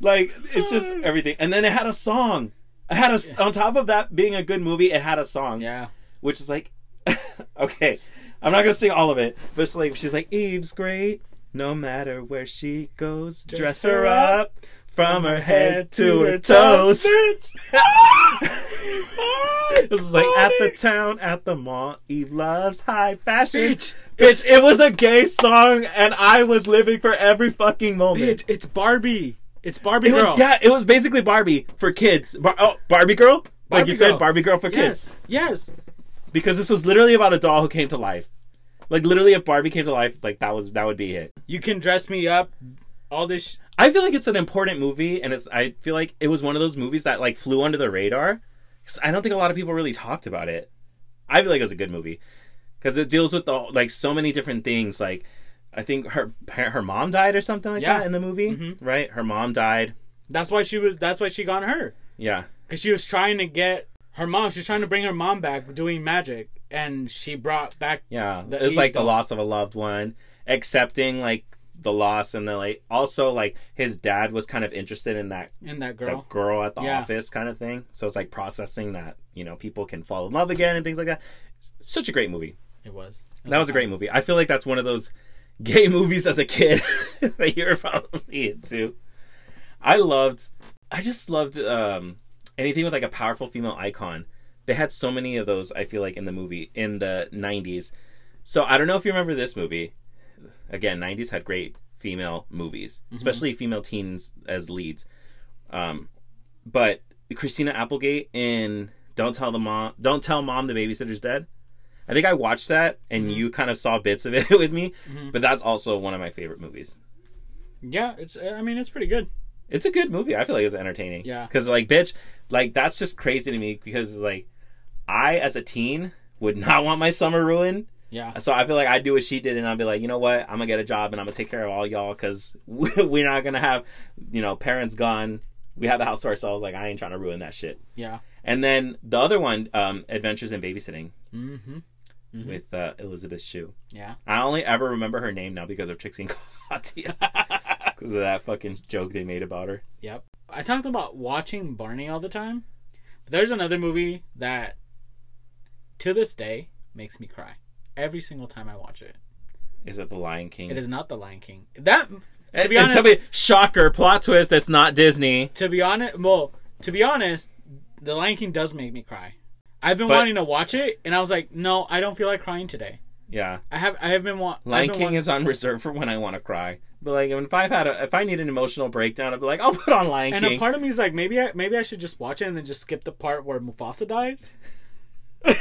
like it's just everything. And then it had a song. It had a on top of that being a good movie, it had a song, yeah. which is like, okay, I'm not gonna sing all of it, but it's like she's like Eve's great, no matter where she goes, dress, her up. From her head to her toes. Bitch! It was like at the town, at the mall. Eve loves high fashion. Bitch, Bitch, it was a gay song, and I was living for every fucking moment. Bitch, it's Barbie. It's Barbie It was girl. yeah, it was basically Barbie for kids. Bar- oh, Barbie girl, like Barbie you said. Barbie girl for kids. Yes. Yes. Because this was literally about a doll who came to life. Like literally, if Barbie came to life, like that was that would be it. You can dress me up. All this. Sh- I feel like it's an important movie, and it's. I feel like it was one of those movies that like flew under the radar. 'Cause I don't think a lot of people really talked about it. I feel like it was a good movie because it deals with the like so many different things. Like I think her her mom died or something like Yeah. that in the movie, Mhm. right? Her mom died. that's why she was. That's why she got her. Yeah, Because she was trying to get her mom. She was trying to bring her mom back doing magic, and she brought back. yeah. It's like the loss of a loved one, accepting like the loss, and then like also like his dad was kind of interested in that In that the girl. girl at the Yeah. office kind of thing. So it's like processing that you know people can fall in love again and things like that. Such a great movie. It was. It That was a great movie. I feel like that's one of those gay movies as a kid that you're probably into. I loved. I just loved um, anything with like a powerful female icon. They had so many of those. I feel like in the movie in the '90s. So I don't know if you remember this movie. Again, '90s had great female movies, mm-hmm. especially female teens as leads. Um, but Christina Applegate in "Don't Tell the Mom," "Don't Tell Mom the Babysitter's Dead." I think I watched that, and mm-hmm. you kind of saw bits of it with me. Mm-hmm. But that's also one of my favorite movies. Yeah, it's. I mean, it's pretty good. It's a good movie. I feel like it's entertaining. Yeah. Because like, bitch, like that's just crazy to me because like, I as a teen would not want my summer ruined. Yeah. So I feel like I'd do what she did, and I'd be like, you know what, I'm gonna get a job and I'm gonna take care of all y'all because we're not gonna have, you know, parents gone. We have the house to ourselves. Like I ain't trying to ruin that shit. Yeah. And then the other one, um, Adventures in Babysitting Mm-hmm. with uh, Elizabeth Shue. Yeah. I only ever remember her name now because of Trixie and Katya. Because of that fucking joke they made about her. Yep. I talked about watching Barney all the time, but there's another movie that, to this day, makes me cry every single time I watch it. Is it The Lion King? It is not The Lion King. That, to be and honest, tell me, shocker, plot twist. That's not Disney. to be honest, well, to be honest, The Lion King does make me cry. I've been But- wanting to watch it, and I was like, no, I don't feel like crying today. Yeah, I have, I have been wa- Lion been King want- is on reserve for when I want to cry. But like, if I've had a, if I need an emotional breakdown, I'd be like, I'll put on Lion And King. And a part of me is like, maybe I, maybe I should just watch it and then just skip the part where Mufasa dies.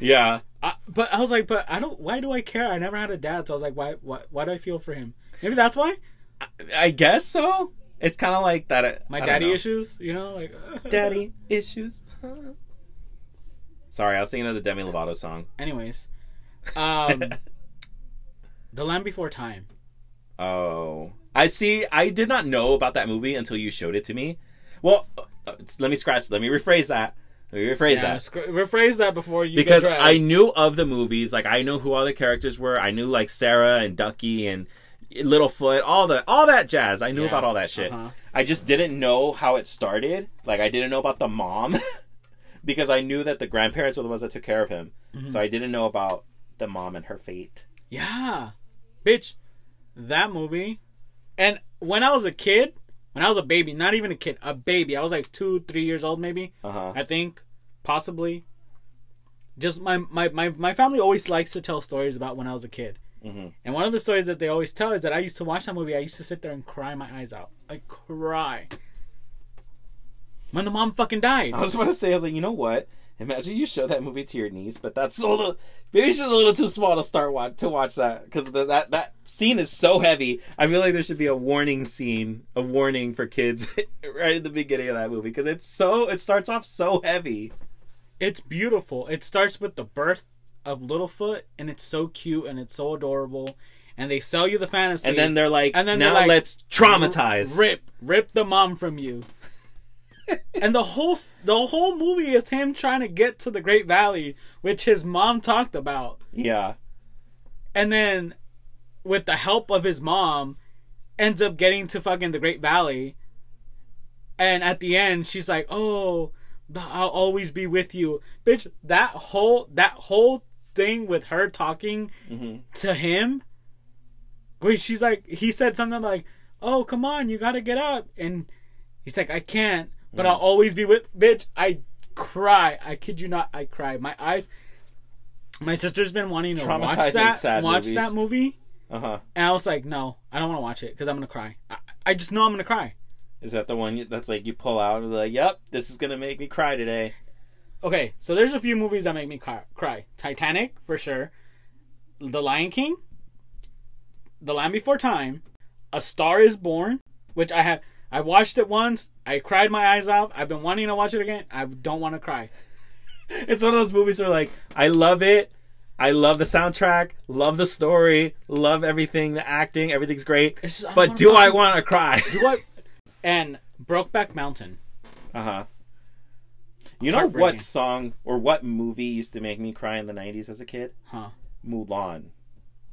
yeah, I, but I was like, but I don't. Why do I care? I never had a dad, so I was like, why? Why, why do I feel for him? Maybe that's why I guess so. It's kind of like that. my I daddy know. issues. You know, like daddy issues. Sorry, I was thinking of the Demi Lovato song. Anyways, um, The Land Before Time. Oh, I see. I did not know about that movie until you showed it to me. Well, uh, let me scratch. Let me rephrase that. Rephrase Yeah, that. sc- rephrase that before you because I knew of the movies. Like I knew who all the characters were. I knew like Cera and Ducky and Littlefoot, all the all that jazz. I knew Yeah. about all that shit. Uh-huh. I just didn't know how it started. Like I didn't know about the mom because I knew that the grandparents were the ones that took care of him. Mm-hmm. So I didn't know about the mom and her fate. Yeah, bitch, that movie. And when I was a kid, when I was a baby, not even a kid, a baby, I was like two, three years old, maybe. Uh huh. I think, possibly. Just my, my, my, my family always likes to tell stories about when I was a kid. Mhm. And one of the stories that they always tell is that I used to watch that movie. I used to sit there and cry my eyes out. I cry. When the mom fucking died. I was about to say, I was like, you know what? Imagine you show that movie to your niece, but that's a little, maybe she's a little too small to start watch, to watch that because that that scene is so heavy. I feel like there should be a warning scene, a warning for kids right at the beginning of that movie because it's so it starts off so heavy. It's beautiful. It starts with the birth of Littlefoot, and it's so cute and it's so adorable. And they sell you the fantasy. And then they're like, And then now like, let's traumatize. rip rip the mom from you and the whole the whole movie is him trying to get to the great valley which his mom talked about. Yeah, and then with the help of his mom ends up getting to fucking the great valley. And at the end she's like oh i'll always be with you. Bitch that whole that whole thing with her talking mm-hmm. to him where she's like he said something like oh come on you gotta get up. And he's like i can't but i'll always be with bitch i cry. I kid you not i cry. My eyes my sister's been wanting to watch that watch movies. that movie. Uh huh. and i was like no i don't want to watch it because i'm gonna cry. I, I just know i'm gonna cry. Is that the one that's like you pull out and like, yep, this is gonna make me cry today? okay so there's a few movies that make me cry, cry. titanic for sure. The lion king. The land before time. A star is born which i have i watched it once i cried my eyes out i've been wanting to watch it again i don't want to cry It's one of those movies where like I love it. I love the soundtrack, love the story, love everything, the acting, everything's great. Just, I but do I want to cry? do i and brokeback mountain Uh huh. You know what song or what movie used to make me cry in the '90s as a kid? huh Mulan.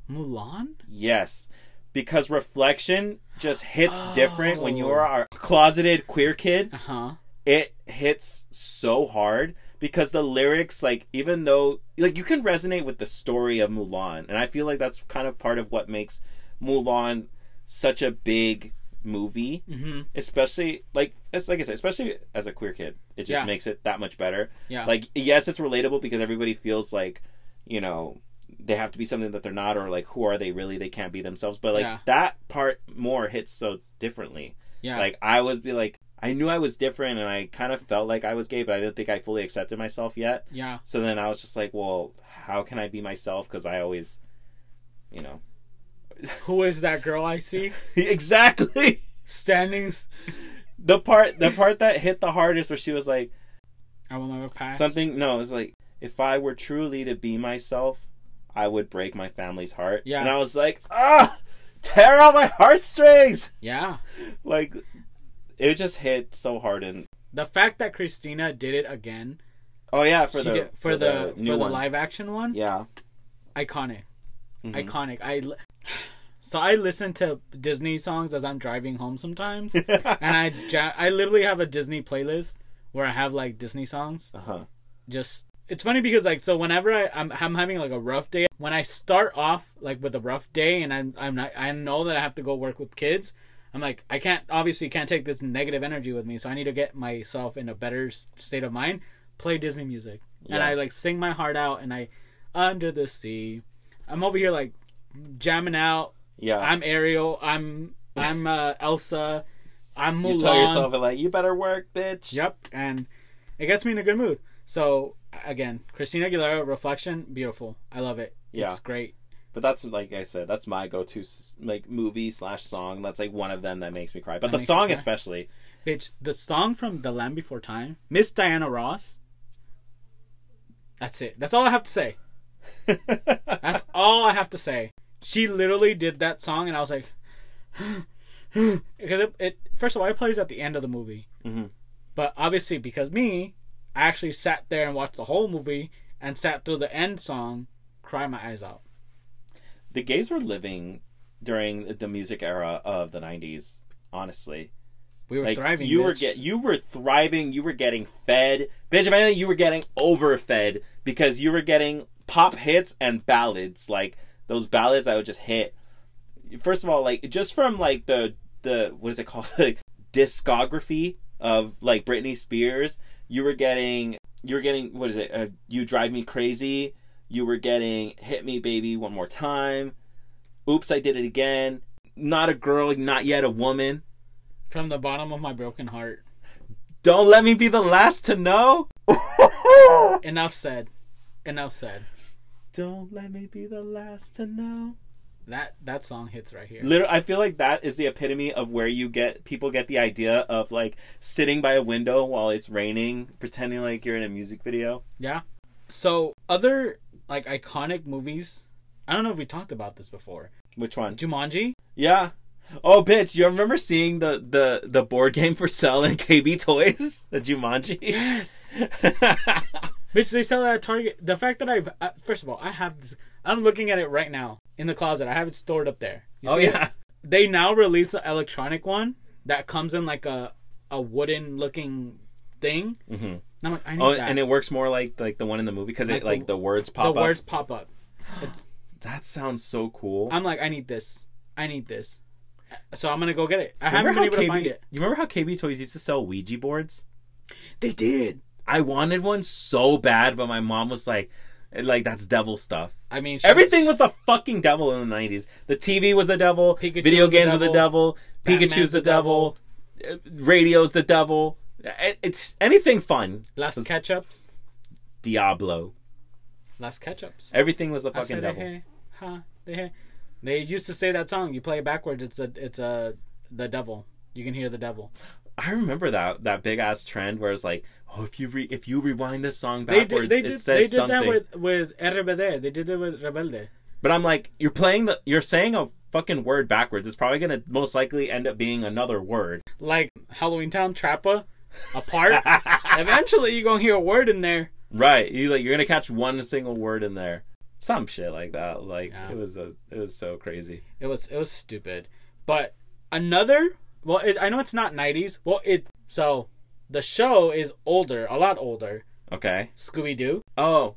mulan Yes, because reflection just hits different when you Oh. are a closeted queer kid. uh-huh it hits so hard because the lyrics like even though like you can resonate with the story of Mulan and I feel like that's kind of part of what makes Mulan such a big movie, Mm-hmm. especially like it's like I said, especially as a queer kid, it just Yeah. makes it that much better. Yeah. Like yes, it's relatable because everybody feels like, you know, they have to be something that they're not or like who are they really? They can't be themselves. But like Yeah. that part more hits so differently. yeah. Like I was be like I knew I was different and I kind of felt like I was gay, but I didn't think I fully accepted myself yet. yeah. So then I was just like, well, how can I be myself? Because I always, you know, Who is that girl I see exactly standing? s- the part the part that hit the hardest where she was like I will never pass. something. No, it was like if I were truly to be myself, I would break my family's heart. Yeah. and I was like, ah, tear out my heartstrings. Yeah. Like it just hit so hard and. The fact that Christina did it again Oh yeah, for the did, for, the, new for the live action one, Yeah. iconic, Mhm. iconic. I so I listen to Disney songs as I'm driving home sometimes, and I ja- I literally have a Disney playlist where I have like Disney songs. Uh huh. Just it's funny because like so whenever I, I'm I'm having like a rough day, when I start off like with a rough day and I'm I'm not I know that I have to go work with kids. I'm like I can't obviously can't take this negative energy with me, so I need to get myself in a better state of mind. Play Disney music, and I like sing my heart out, and I under the sea. I'm over here like jamming out. Yeah. I'm Ariel. I'm I'm uh, Elsa. I'm Mulan. you tell yourself like you better work, bitch. Yep, and it gets me in a good mood. So again, Christina Aguilera, Reflection, beautiful. I love it. Yeah. It's great. But that's like I said, that's my go-to like movie slash song. That's like one of them that makes me cry. But That the song especially. Bitch, the song from The Land Before Time, Miss Diana Ross. That's it. That's all I have to say. That's all I have to say. She literally did that song, and I was like, because it, it first of all, it plays at the end of the movie. Mhm. But obviously, because me, I actually sat there and watched the whole movie and sat through the end song, cry my eyes out. the gays were living during the music era of the '90s. Honestly, We were like thriving. you were get you were thriving. You were getting fed, bitch. If anything, you were getting overfed because you were getting pop hits and ballads. Like those ballads, I would just hit. First of all, like just from like the the what is it called, like discography of like Britney Spears, you were getting you were getting what is it? Uh, you drive me crazy. You were getting hit me baby one more time. Oops, I did it again. Not a girl, not yet a woman. from the bottom of my broken heart. Don't let me be the last to know. Enough said. Enough said. Don't let me be the last to know. That that song hits right here. Literally, I feel like that is the epitome of where you get people get the idea of like sitting by a window while it's raining, pretending like you're in a music video. Yeah. So other like iconic movies. I don't know if we talked about this before. Which one? Jumanji. Yeah. Oh, bitch! You remember seeing the the the board game for sale in KB Toys, the Jumanji? Yes. Bitch, they sell it at Target. The fact that I've uh, first of all, I have this. I'm looking at it right now in the closet. I have it stored up there. You oh see it? yeah. They now release an electronic one that comes in like a a wooden looking thing. hmm And I'm like, I need Oh, that. and it works more like like the one in the movie because Like it like the- the, words pop the up. words pop up. It's That sounds so cool. I'm like, I need this. I need this. So I'm gonna go get it. I Remember haven't been able how to find it. You remember how KB Toys used to sell Ouija boards? They did. I wanted one so bad, but my mom was like, like that's devil stuff. I mean, Everything was the fucking devil in the nineties. The TV was the devil. Pikachu video was the games were the devil. Batman's Pikachu's the the devil. devil. uh, Radio's the devil. It's anything fun. Las was Ketchups. Diablo. Las Ketchups. Everything was the fucking devil. hey, ha, they, hey. They used to say that song. You play it backwards. It's a, it's a, the devil. You can hear the devil. I remember that that big ass trend where it's like, oh, if you re- if you rewind this song They backwards, did. They it did. says They did something. that with with RBD. They did it with Rebelde. But I'm like, you're playing the, you're saying a fucking word backwards. It's probably gonna most likely end up being another word. Like Halloween Town Trappa, apart. Eventually, you're gonna hear a word in there. Right. You like you're gonna catch one single word in there. Some shit like that. Like Yeah. it was a it was so crazy. It was it was stupid. But another well, it, I know it's not '90s. Well, it so the show is older, a lot older. Okay. Scooby Doo. Oh,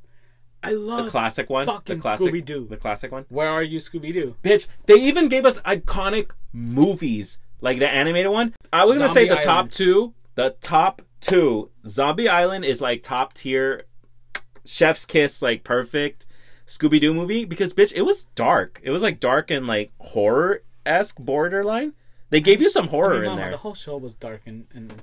I love. the classic one. fucking the classic Scooby-Doo. The classic one. Where are you, Scooby Doo? Bitch, they even gave us iconic movies like the animated one. I was gonna say the top two. The top two. Zombie Island is like top tier. Chef's kiss, like perfect. Scooby Doo movie because bitch, it was dark. It was like dark and like horror esque borderline. They gave you some I horror mean, in there. The whole show was dark and, and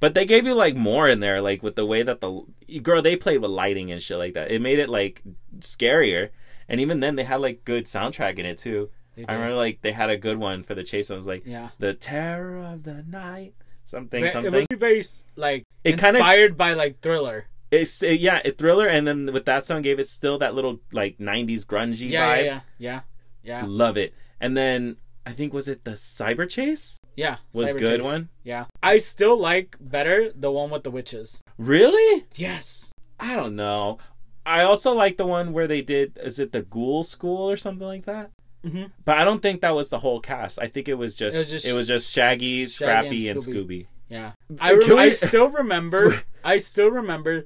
But they gave you like more in there, like with the way that the girl they played with lighting and shit like that. It made it like scarier. And even then, they had like good soundtrack in it too. I remember like they had a good one for the chase. One it was like yeah. the terror of the night, something Ve- something. It was very like It kinda inspired by like Thriller. It's it, yeah, it thriller, and then with that song gave it still that little like '90s grungy Yeah, vibe. yeah, yeah, yeah, yeah, Love it. And then I think was it the Cyber Chase? yeah. Was Cyber good Chase. one? Yeah, I still like better the one with the witches. Really? Yes. I don't know. I also like the one where they did. Is it the Ghoul School or something like that? Mhm. But I don't think that was the whole cast. I think it was just it was just, Shaggy, Shaggy Scrappy, and and Scooby. Scooby. Yeah, I, we- I still remember. I still remember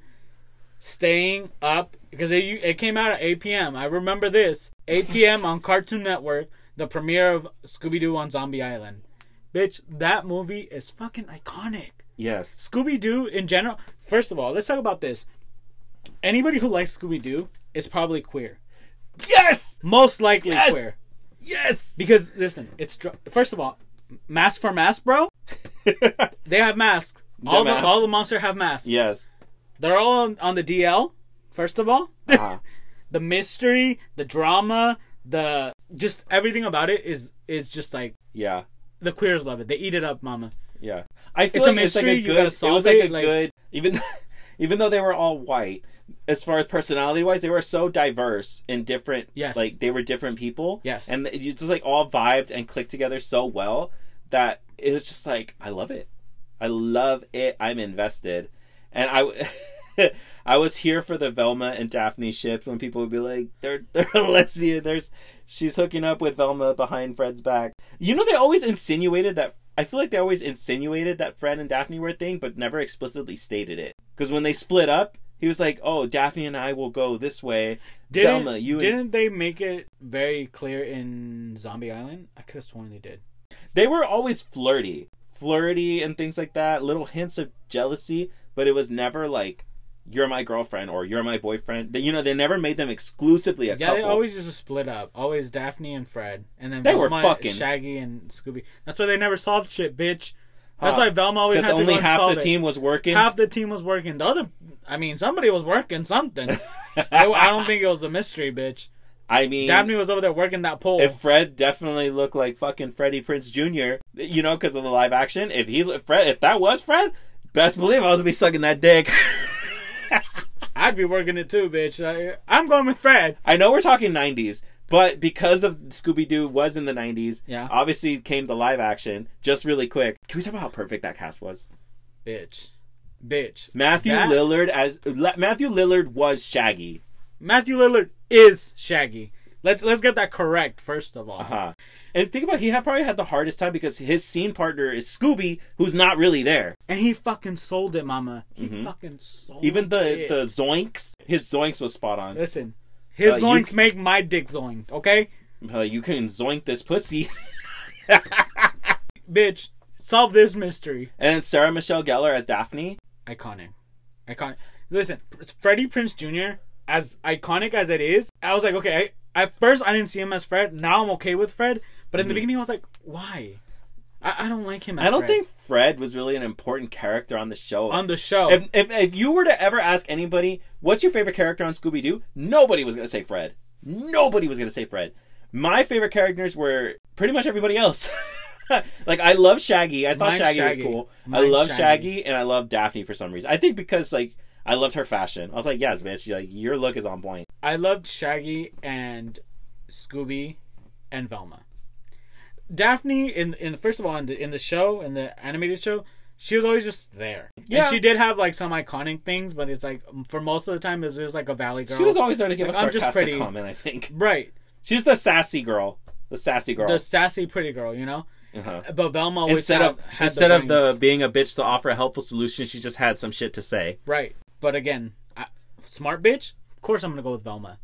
staying up because it, it came out at 8 p.m. I remember this 8 p.m. on Cartoon Network, the premiere of Scooby Doo on Zombie Island. Bitch, that movie is fucking iconic. Yes. Scooby Doo in general. First of all, let's talk about this. Anybody who likes Scooby Doo is probably queer. Yes. Most likely Yes! queer. Yes. Because listen, it's dr- first of all, mask for mask, bro. They have masks. All the, masks. all the monsters have masks. yes. They're all on, on the DL. First of all, Uh-huh. the mystery, the drama, the just everything about it is is just like Yeah. the queers love it. They eat it up, mama. Yeah. I feel It's a like it's like mystery, a you good. gotta It was solve like it, a like- good. Even even though they were all white, as far as personality wise, they were so diverse and different. Yes. Like they were different people. Yes. And it just like all vibed and clicked together so well that it was just like I love it. I love it. I'm invested, and I. I was here for the Velma and Daphne shift when people would be like, "They're they're a lesbian." There's she's hooking up with Velma behind Fred's back. You know, they always insinuated that. I feel like they always insinuated that Fred and Daphne were a thing, but never explicitly stated it. Because when they split up, he was like, "Oh, Daphne and I will go this way." Didn't Velma, you didn't they make it very clear in Zombie Island? I could have sworn they did. they were always flirty, flirty and things like that. Little hints of jealousy, but it was never like, "You're my girlfriend" or "You're my boyfriend." You know, they never made them exclusively a Yeah, couple. Yeah, they always used to split up. Always Daphne and Fred, and then They were fucking- Shaggy and Scooby. That's why they never solved shit, bitch. That's Huh. why Velma always had to only go half the it. team was working. half the team was working. The other, I mean, somebody was working something. I, I don't think it was a mystery, bitch. I mean, Daphne was over there working that pole. if Fred definitely looked like fucking Freddie Prinze Jr., you know, because of the live action. If he, if Fred, if that was Fred, best believe I was gonna be sucking that dick. I'd be working it too, bitch. I, I'm going with Fred. I know we're talking '90s, but because of Scooby Doo was in the '90s, Yeah. obviously came the live action. Just really quick, can we talk about how perfect that cast was? Bitch, bitch. Matthew That- Lillard as Matthew Lillard was Shaggy. Matthew Lillard is Shaggy. Let's let's get that correct first of all. Uh huh. And think about it, he had probably had the hardest time because his scene partner is Scooby, who's not really there. And he fucking sold it, mama. He fucking sold Mm-hmm. Even the it. the zoinks, his zoinks was spot on. Listen, his Uh, you- zoinks make my dick zoink, okay? Uh, you can zoink this pussy. Bitch, solve this mystery. and Sarah Michelle Gellar as Daphne. Iconic. Iconic. Listen, Freddie Prinze Jr., as iconic as it is, I was like, okay, I, at first I didn't see him as Fred. Now I'm okay with Fred. But in the beginning, I was like, why? I, I don't like him as Mm-hmm. I don't Fred. think Fred was really an important character on the show. On the show. if, if if you were to ever ask anybody what's your favorite character on Scooby Doo, nobody was gonna say Fred. Nobody was gonna say Fred. My favorite characters were pretty much everybody else. like I love Shaggy. I thought Shaggy, Shaggy. was cool. I love Shaggy. Shaggy. and I love Daphne for some reason. I think because like I loved her fashion. I was like, yes, bitch. Like your look is on point. I loved Shaggy and Scooby and Velma. Daphne in in first of all in the in the show in the animated show she was always just there. Yeah. And she did have like some iconic things, but it's like for most of the time it was just like a valley girl. She was always there to give Like, a I'm just sarcastic pretty. comment. I think right. she's the sassy girl. The sassy girl. The sassy pretty girl, you know. Uh-huh. But Velma instead had, of had instead the of the being a bitch to offer a helpful solution, she just had some shit to say. right. But again, I, smart bitch. Of course I'm gonna go with Velma.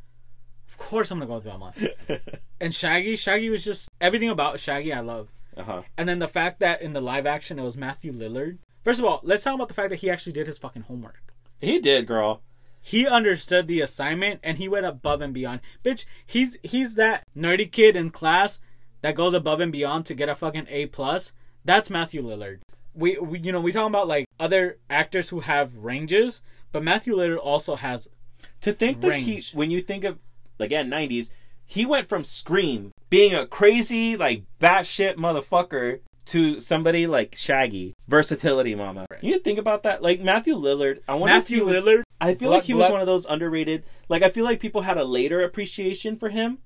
Of course I'm gonna go with Velma. and Shaggy, Shaggy was just everything about Shaggy I love. Uh huh. And then the fact that in the live action it was Matthew Lillard. First of all, let's talk about the fact that he actually did his fucking homework. He did, girl. He understood the assignment and he went above and beyond. Bitch, he's he's that nerdy kid in class that goes above and beyond to get a fucking A plus. That's Matthew Lillard. We, we you know we talk about like other actors who have ranges, but Matthew Lillard also has To think that he, when you think of again '90s, he went from Scream being a crazy like batshit motherfucker to somebody like Shaggy, versatility, mama. You think about that, like Matthew Lillard. I wonder if Matthew he was, Lillard. I feel like he was one of those underrated. Like I feel like people had a later appreciation for him,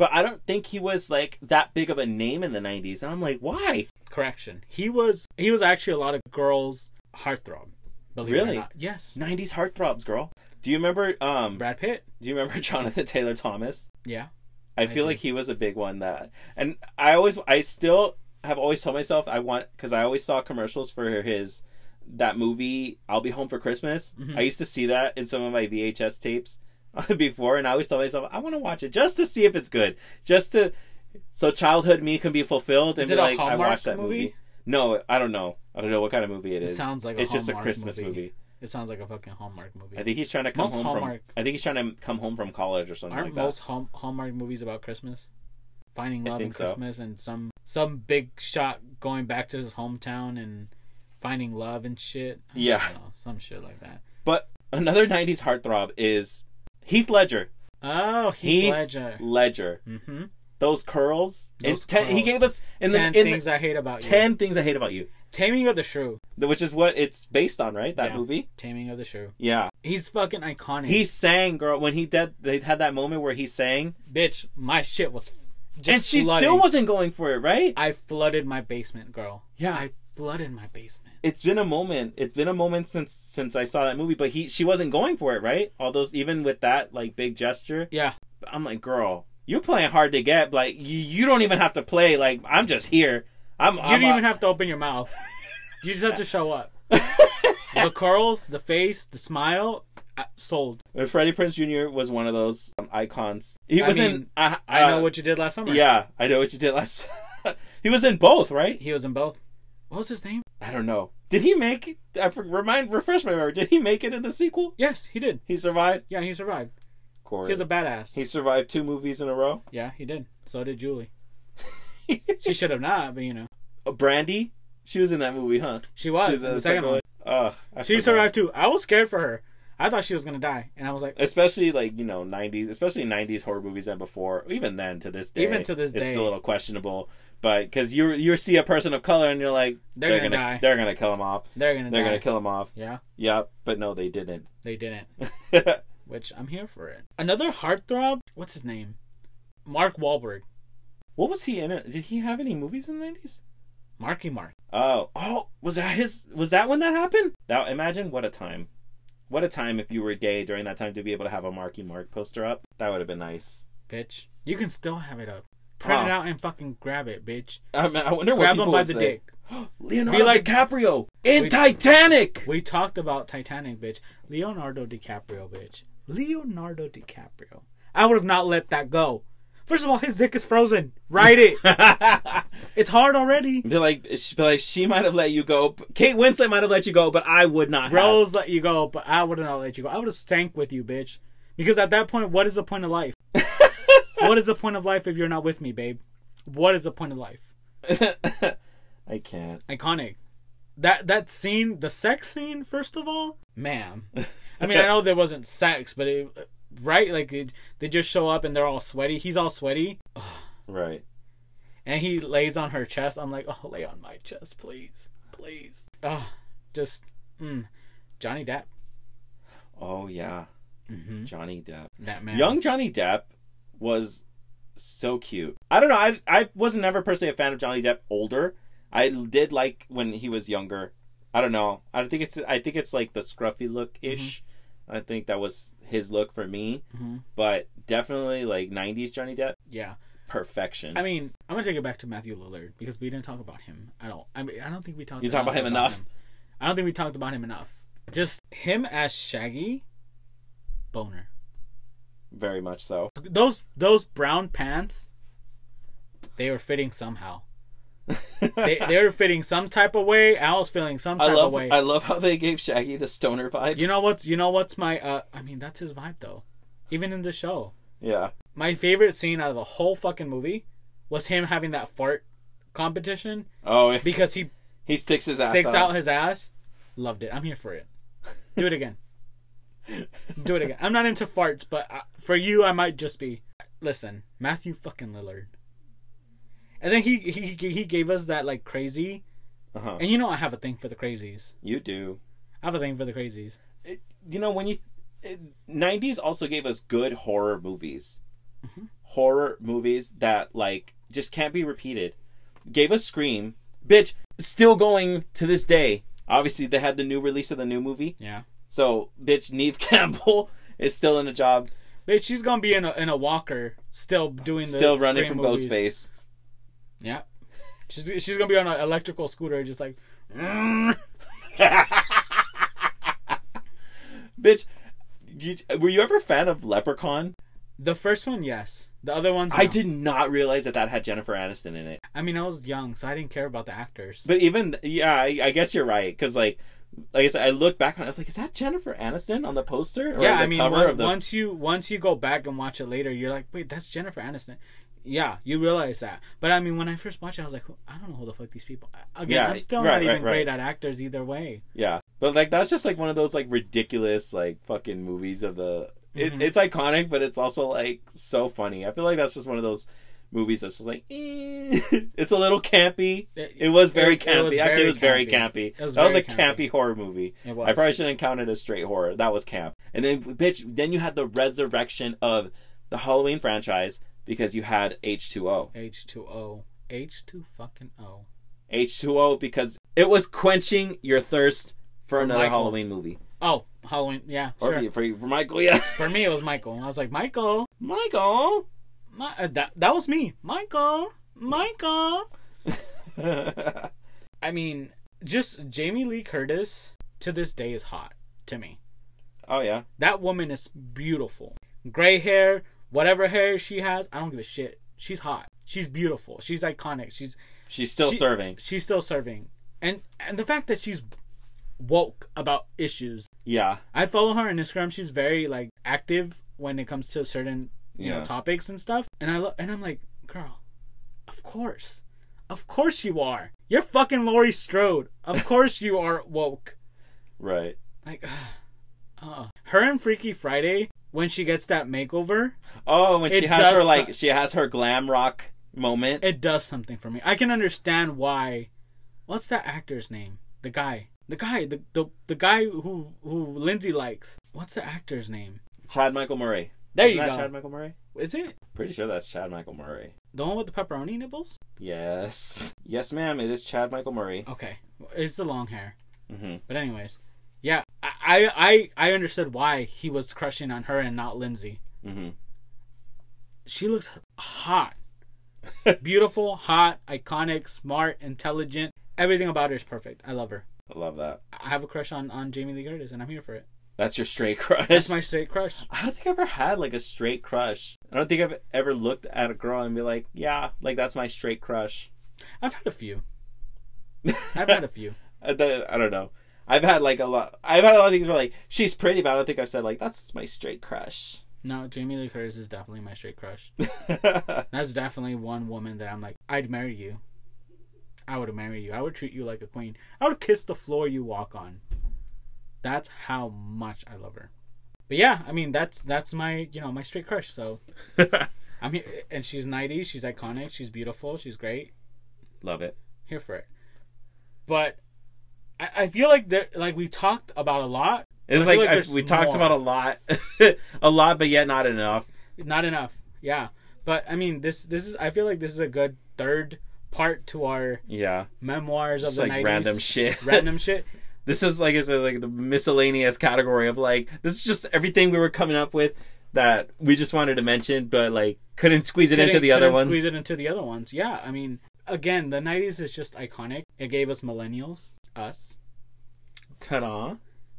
but I don't think he was like that big of a name in the '90s. And I'm like, why? Correction. He was he was actually a lot of girls' heartthrob. Really? Yes. '90s heartthrobs, girl. Do you remember? Um, Brad Pitt. do you remember Jonathan Taylor Thomas? Yeah. I feel do. like he was a big one that, and I always, I still have always told myself I want because I always saw commercials for his that movie I'll Be Home for Christmas. Mm-hmm. I used to see that in some of my VHS tapes before, and I always tell myself I want to watch it just to see if it's good, just to so childhood me can be fulfilled and Is be like I watched that movie? movie? No, I don't know. I don't know what kind of movie it is. sounds like a it's just a Christmas movie. movie. It sounds like a fucking Hallmark movie. I think he's trying to come Most home Hallmark- from. I think he's trying to come home from college or something Aren't like that. most Hall- Hallmark movies about Christmas? Finding love in think so. Christmas and some some big shot going back to his hometown and finding love and shit. I Yeah. know, some shit like that. But another '90s heartthrob is Heath Ledger. Oh, Heath, Heath Ledger. Ledger. Mm-hmm. Those curls. Those ten, He gave us in Ten the in things the, I hate about you. ten things I hate about you, Taming of the Shrew. which is what it's based on, right? That Yeah. movie. Taming of the Shrew. Yeah, He's fucking iconic. he sang, girl. When he did, they had that moment where he sang, bitch. My shit was just and she flooding. still wasn't going for it, right? I flooded my basement, girl. Yeah. I flooded my basement. It's been a moment. It's been a moment since since I saw that movie, but he she wasn't going for it, right? All those even with that like big gesture. Yeah. I'm like, girl, you're playing hard to get. Like you, you don't even have to play. Like I'm just here. I'm. You I'm don't a- even have to open your mouth. You just have to show up. the curls, the face, the smile, uh, sold. And Freddie Prinze Jr. was one of those um, icons. He I was mean, in. Uh, I know uh, what you did last summer. Yeah, I know what you did last. he was in both, right? He was in both. What was his name? I don't know. Did he make? it? I remind refresh my memory. Did he make it in the sequel? Yes, he did. He survived. Yeah, he survived. Corey. He was a badass. he survived two movies in a row. yeah, he did. So did Julie. She should have not, but you know. Oh, Brandy. She was in that movie, huh? She was. She was in in the second one. Ugh, I She forgot. survived too. I was scared for her. I thought she was gonna die. And I was like, especially like you know 90s especially 90s horror movies and before even then to this day Even to this day, it's a little questionable but because you you see a person of color and you're like They're gonna gonna die. they're gonna kill him off they're gonna they're die. gonna kill him off Yeah, yep but no they didn't they didn't. Which I'm here for it. Another heartthrob. What's his name? Mark Wahlberg. what was he in it did he have any movies in the 90s Marky Mark. oh oh was that his was that when that happened Now imagine what a time what a time if you were gay during that time to be able to have a marky mark poster up that would have been nice Bitch. You can still have it up. Print it out and fucking grab it, bitch. I, mean, I wonder what Grab people him by would the say. dick. Leonardo Be like- DiCaprio in We- Titanic We talked about Titanic, bitch. Leonardo DiCaprio, bitch. Leonardo DiCaprio. I would have not let that go. First of all, his dick is frozen. Write it. it's hard already. Be like, she, be like, she might have let you go. Kate Winslet might have let you go, but I would not. have. Rose let you go, but I would not let you go. I would have stank with you, bitch. Because at that point, what is the point of life? what is the point of life if you're not with me, babe? What is the point of life? I can't. iconic. That that scene, the sex scene, first of all, man. I mean, I know there wasn't sex, but it, right, like it, they just show up and they're all sweaty. He's all sweaty, Right. and he lays on her chest. I'm like, oh, lay on my chest, please, please. Oh, just mm. Johnny Depp, Oh yeah. Mhm. Johnny Depp. that man. Young Johnny Depp was so cute. I don't know. I I wasn't ever personally a fan of Johnny Depp older. I did like when he was younger. I don't know. I think it's I think it's like the scruffy look ish. I think that was his look for me. Mhm. But definitely like '90s Johnny Depp, Yeah, perfection. I mean, I'm gonna take it back to Matthew Lillard because we didn't talk about him at all. I mean, I don't think we talked. You talk about him enough? I don't think we talked about him enough. Just him as Shaggy, boner. Very much so. those those brown pants they were fitting somehow they they were feeling some type of way. Al's feeling some I type love of way. I love how they gave Shaggy the stoner vibe. you know what's you know what's my uh I mean that's his vibe though. Even in the show. yeah. My favorite scene out of the whole fucking movie was him having that fart competition Oh, because he he sticks his ass sticks out. out his ass. Loved it. I'm here for it. Do it again. Do it again. I'm not into farts, but uh, for you, I might just be. Listen, Matthew fucking Lillard. And then he he he gave us that like crazy, Uh-huh. and you know I have a thing for the crazies. You do. I have a thing for the crazies. You know when you it, 90s also gave us good horror movies. Mm-hmm. Horror movies that like just can't be repeated. Gave us Scream. Bitch, still going to this day. Obviously they had the new release of the new movie. Yeah, So, bitch, Neve Campbell is still in a job, bitch, she's gonna be in a in a walker, still doing the still running from movies. Ghostface. Yeah, she's she's gonna be on an electrical scooter, just like. Bitch, you, were you ever a fan of Leprechaun? The first one, yes. The other ones, I did not realize that that had Jennifer Aniston in it. I mean, I was young, so I didn't care about the actors. But even yeah, I, I guess you're right because like, like I said, I look back on it, I was like, is that Jennifer Aniston on the poster or yeah, the I mean, cover one- of the? once you once you go back and watch it later, you're like, wait, that's Jennifer Aniston. Yeah, you realize that. But I mean, when I first watched it, I was like, I don't know who the fuck these people. Again, Yeah, I'm still right, not even right, right. great at actors either way. Yeah, but like that's just like one of those like ridiculous like fucking movies of the. It, Mhm. It's iconic, but it's also like so funny. I feel like that's just one of those movies that's just like eh. it's a little campy. It was very it- campy. was Actually, very it was very campy. campy. Was that was a campy. campy. horror movie. It was. I probably shouldn't count it as straight horror. That was camp. And then, bitch, then you had the resurrection of the Halloween franchise because you had H two O. H two O. H two fucking O. H two O because it was quenching your thirst for, For another Michael. Halloween movie. Oh, Halloween. Yeah, Or sure. for, for Michael, yeah. For me, it was Michael. I was like, Michael. Michael. My, uh, that that was me. Michael. Michael. I mean, just Jamie Lee Curtis to this day is hot to me. oh yeah. That woman is beautiful. Gray hair, whatever hair she has, I don't give a shit. She's hot. She's beautiful. She's iconic. She's She's still She- serving. she's still serving. And and the fact that she's woke about issues. Yeah. I follow her on Instagram. She's very like active when it comes to certain you Yeah. know topics and stuff. And I lo- and I'm like, girl, of course, of course you are. You're fucking Laurie Strode. Of course you are woke. Right. Like, uh, her and Freaky Friday when she gets that makeover, Oh, when she has her like she has her glam rock moment. it does something for me. I can understand why. What's that actor's name? The guy. The guy. The the, the guy who who Lindsay likes. What's the actor's name? Chad Michael Murray. There Isn't you that go. Chad Michael Murray. Is it Pretty sure that's Chad Michael Murray. the one with the pepperoni nipples? Yes. Yes, ma'am. It is Chad Michael Murray. Okay, it's the long hair. Mm-hmm. But anyways, I I I understood why he was crushing on her and not Lindsay. hmm She looks hot, beautiful, hot, iconic, smart, intelligent. Everything about her is perfect. I love her. I love that. I have a crush on on Jamie Lee Curtis, and I'm here for it. That's your straight crush. That's my straight crush. I don't think I've ever had like a straight crush. I don't think I've ever looked at a girl and be like, yeah, like that's my straight crush. I've had a few. I've had a few. I I don't know. I've had like a lot. I've had a lot of things where like she's pretty, but I don't think I've said like that's my straight crush. No, Jamie Lee Curtis is definitely my straight crush. That's definitely one woman that I'm like, I'd marry you. I would marry you. I would treat you like a queen. I would kiss the floor you walk on. That's how much I love her. But yeah, I mean that's that's my you know my straight crush. So I'm here, and she's 90. She's iconic. She's beautiful. She's great. Love it. Here for it. But I, I feel like there like we talked about a lot. It's like, like I- we talked more. about a lot, a lot, but yet not enough. Not enough. Yeah. But I mean this this is I feel like this is a good third part to our Yeah, memoirs of Just the like 90s. random shit. random shit. this is like I said, like the miscellaneous category of like this is just everything we were coming up with that we just wanted to mention, but like couldn't squeeze it into Couldn't- the other ones. Squeeze it into the other ones. Yeah, I mean, again, the '90s is just iconic. It gave us millennials, us, Ta-da!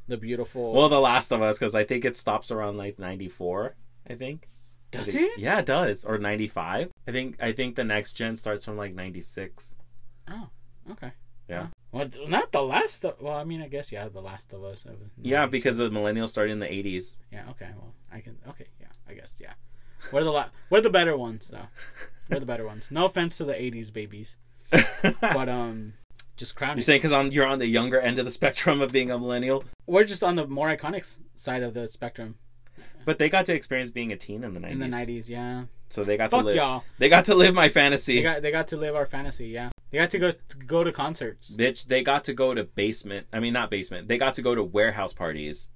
the beautiful. Well, The Last of Us, because I think it stops around like ninety four. I think. I does think- it? Yeah, it does. Or ninety five. I think. I think the next gen starts from like ninety six. Oh, okay. Yeah. Well, not the last. Of, well, I mean, I guess yeah, the Last of Us. Yeah, because the millennials started in the '80s. yeah. Okay. Well, I can. Okay. Yeah. I guess. Yeah. We're the la- We're the better ones, though. We're the better ones. No offense to the '80s babies, but um, just crowning. You're saying because on you're on the younger end of the spectrum of being a millennial, We're just on the more iconic side of the spectrum but they got to experience being a teen in the '90s. in the '90s. Yeah. so they got to live. y'all. They got to live my fantasy. They got they got to live our fantasy. Yeah. They got to go to go to concerts. Bitch, they got to go to basement. I mean, not basement. They got to go to warehouse parties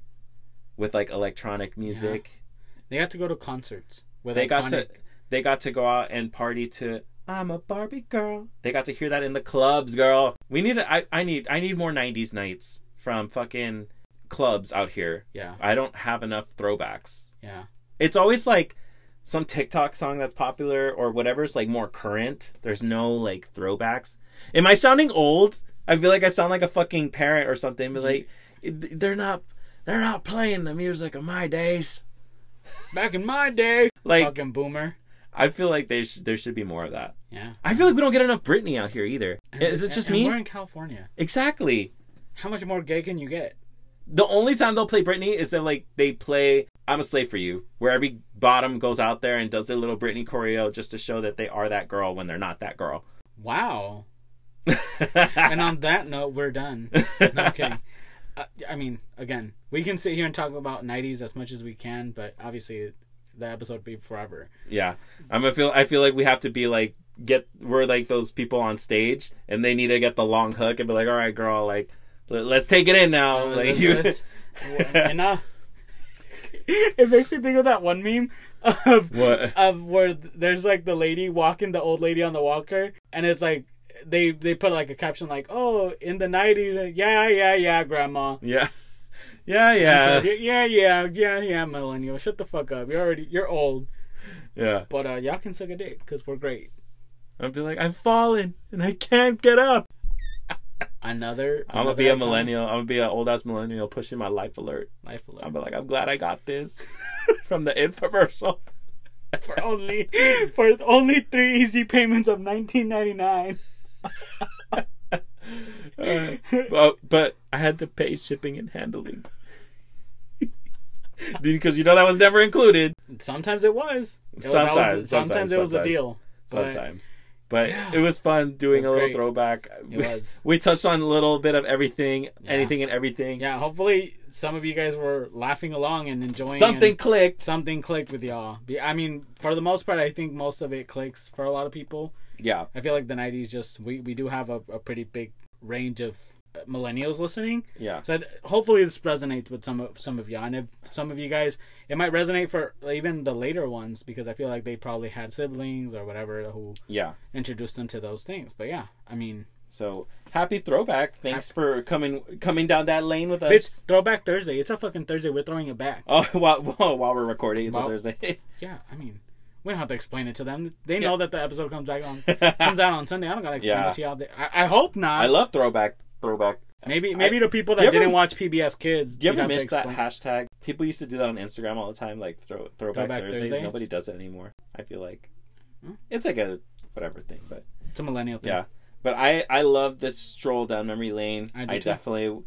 with like electronic music. They got to go to concerts. With They got to they got to go out and party to I'm a Barbie girl. They got to hear that in the clubs, girl. We need a, I, I need I need more 90s nights from fucking clubs out here. Yeah. I don't have enough throwbacks. Yeah. It's always like some TikTok song that's popular or whatever's like more current. There's no like throwbacks. Am I sounding old? I feel like I sound like a fucking parent or something. But like, they're not they're not playing the music of my days. Back in my day, Like fucking boomer. I feel like they sh- there should be more of that. Yeah. I feel like we don't get enough Britney out here either. Is it just And me? We're in California. Exactly. How much more gay can you get? The only time they'll play Britney is that like they play "I'm a Slave for You," where every bottom goes out there and does their little Britney choreo just to show that they are that girl when they're not that girl. Wow. and on that note, we're done. No, kidding. Uh, I mean, again, we can sit here and talk about '90s as much as we can, but obviously, the episode be forever. Yeah, I'm gonna feel. I feel like we have to be like get. We're like those people on stage, and they need to get the long hook and be like, "All right, girl, like let, us take it in now." Uh, like you. and, uh, it makes me think of that one meme of What? of where there's like the lady walking the old lady on the walker, and it's like they they put like a caption like, "Oh, in the '90s, yeah, yeah, yeah, grandma." Yeah. Yeah, yeah, yeah, yeah, yeah, yeah, millennial. Shut the fuck up. You're already you're old, yeah. but uh, y'all can suck a dick because we're great. I'd be like, I'm falling and I can't get up. Another. I'm gonna another be a millennial. I'm gonna be an old ass millennial pushing my life alert. Life alert. I'm be like, I'm glad I got this from the infomercial. for only for only three easy payments of 19.99. Uh, but but I had to pay shipping and handling because you know that was never included. Sometimes it was. It was- Sometimes, sometimes, sometimes, it was sometimes. a deal. But Sometimes, but Yeah. it was fun doing That's a little great. throwback. It was. We touched on a little bit of everything, anything and everything. Yeah, hopefully some of you guys were laughing along and enjoying Something and clicked. something clicked with y'all. I mean, for the most part, I think most of it clicks for a lot of people. Yeah, I feel like the 90s just we, we do have a, a pretty big range of millennials listening. yeah, So hopefully this resonates with some of some of y'all, and if some of you guys, it might resonate for even the later ones because I feel like they probably had siblings or whatever who yeah. introduced them to those things. But yeah, I mean, So happy throwback! Thanks for coming coming down that lane with us. it's Throwback Thursday. It's a fucking Thursday. We're throwing it back. Oh, while, while we're recording, it's a Thursday. Yeah, I mean, we don't have to explain it to them. They know that the episode comes back on comes out on Sunday. I don't gotta explain Yeah. it to y'all. I, I hope not. I love throwback. Throwback. maybe maybe I- the people that ever- didn't watch PBS Kids. Do you ever miss that hashtag? People used to do that on Instagram all the time, like throw throwback, Throwback Thursdays. Thursdays? Nobody does it anymore. I feel like Hmm? it's like a whatever thing, but It's a millennial thing. yeah. But I I love this stroll down memory lane. I I, definitely.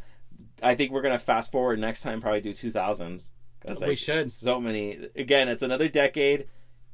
I think we're gonna fast forward next time. Probably do two thousands. We should. So many. Again, it's another decade,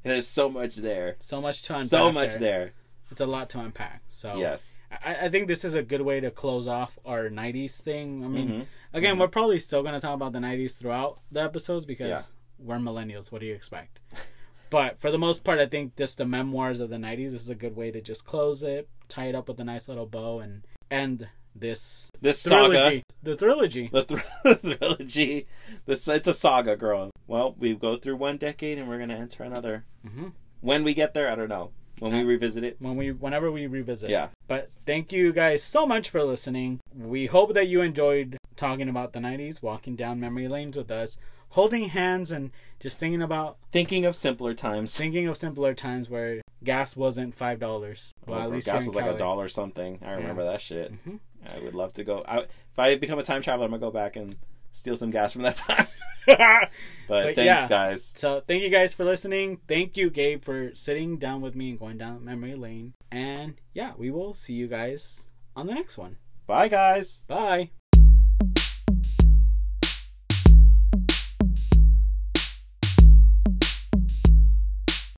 and there's so much there. So much to unpack. So much there. there. It's a lot to unpack. So Yes. I, I think this is a good way to close off our '90s thing. I mean, Mhm. again, we're probably still gonna talk about the '90s throughout the episodes because Yeah. we're millennials. What do you expect? but for the most part, I think just the memoirs of the '90s is a good way to just close it, tie it up with a nice little bow, and end this This saga. The trilogy. The thr- trilogy. This it's a saga, girl. Well, we go through one decade and we're gonna enter another. Mhm. When we get there, I don't know. When we revisit it, When we, whenever we revisit. yeah, But thank you guys so much for listening. We hope that you enjoyed talking about the 90s, walking down memory lanes with us, holding hands and just thinking about thinking of simpler times. thinking of simpler times where gas wasn't five dollars. Well, Oh, at least gas was like a dollar something. I remember that shit. Mhm. I would love to go. I, if I become a time traveler, I'm gonna go back and steal some gas from that time. but, but, thanks, yeah. guys. So thank you guys for listening. Thank you, Gabe, for sitting down with me and going down memory lane. And yeah, we will see you guys on the next one. Bye, guys. Bye.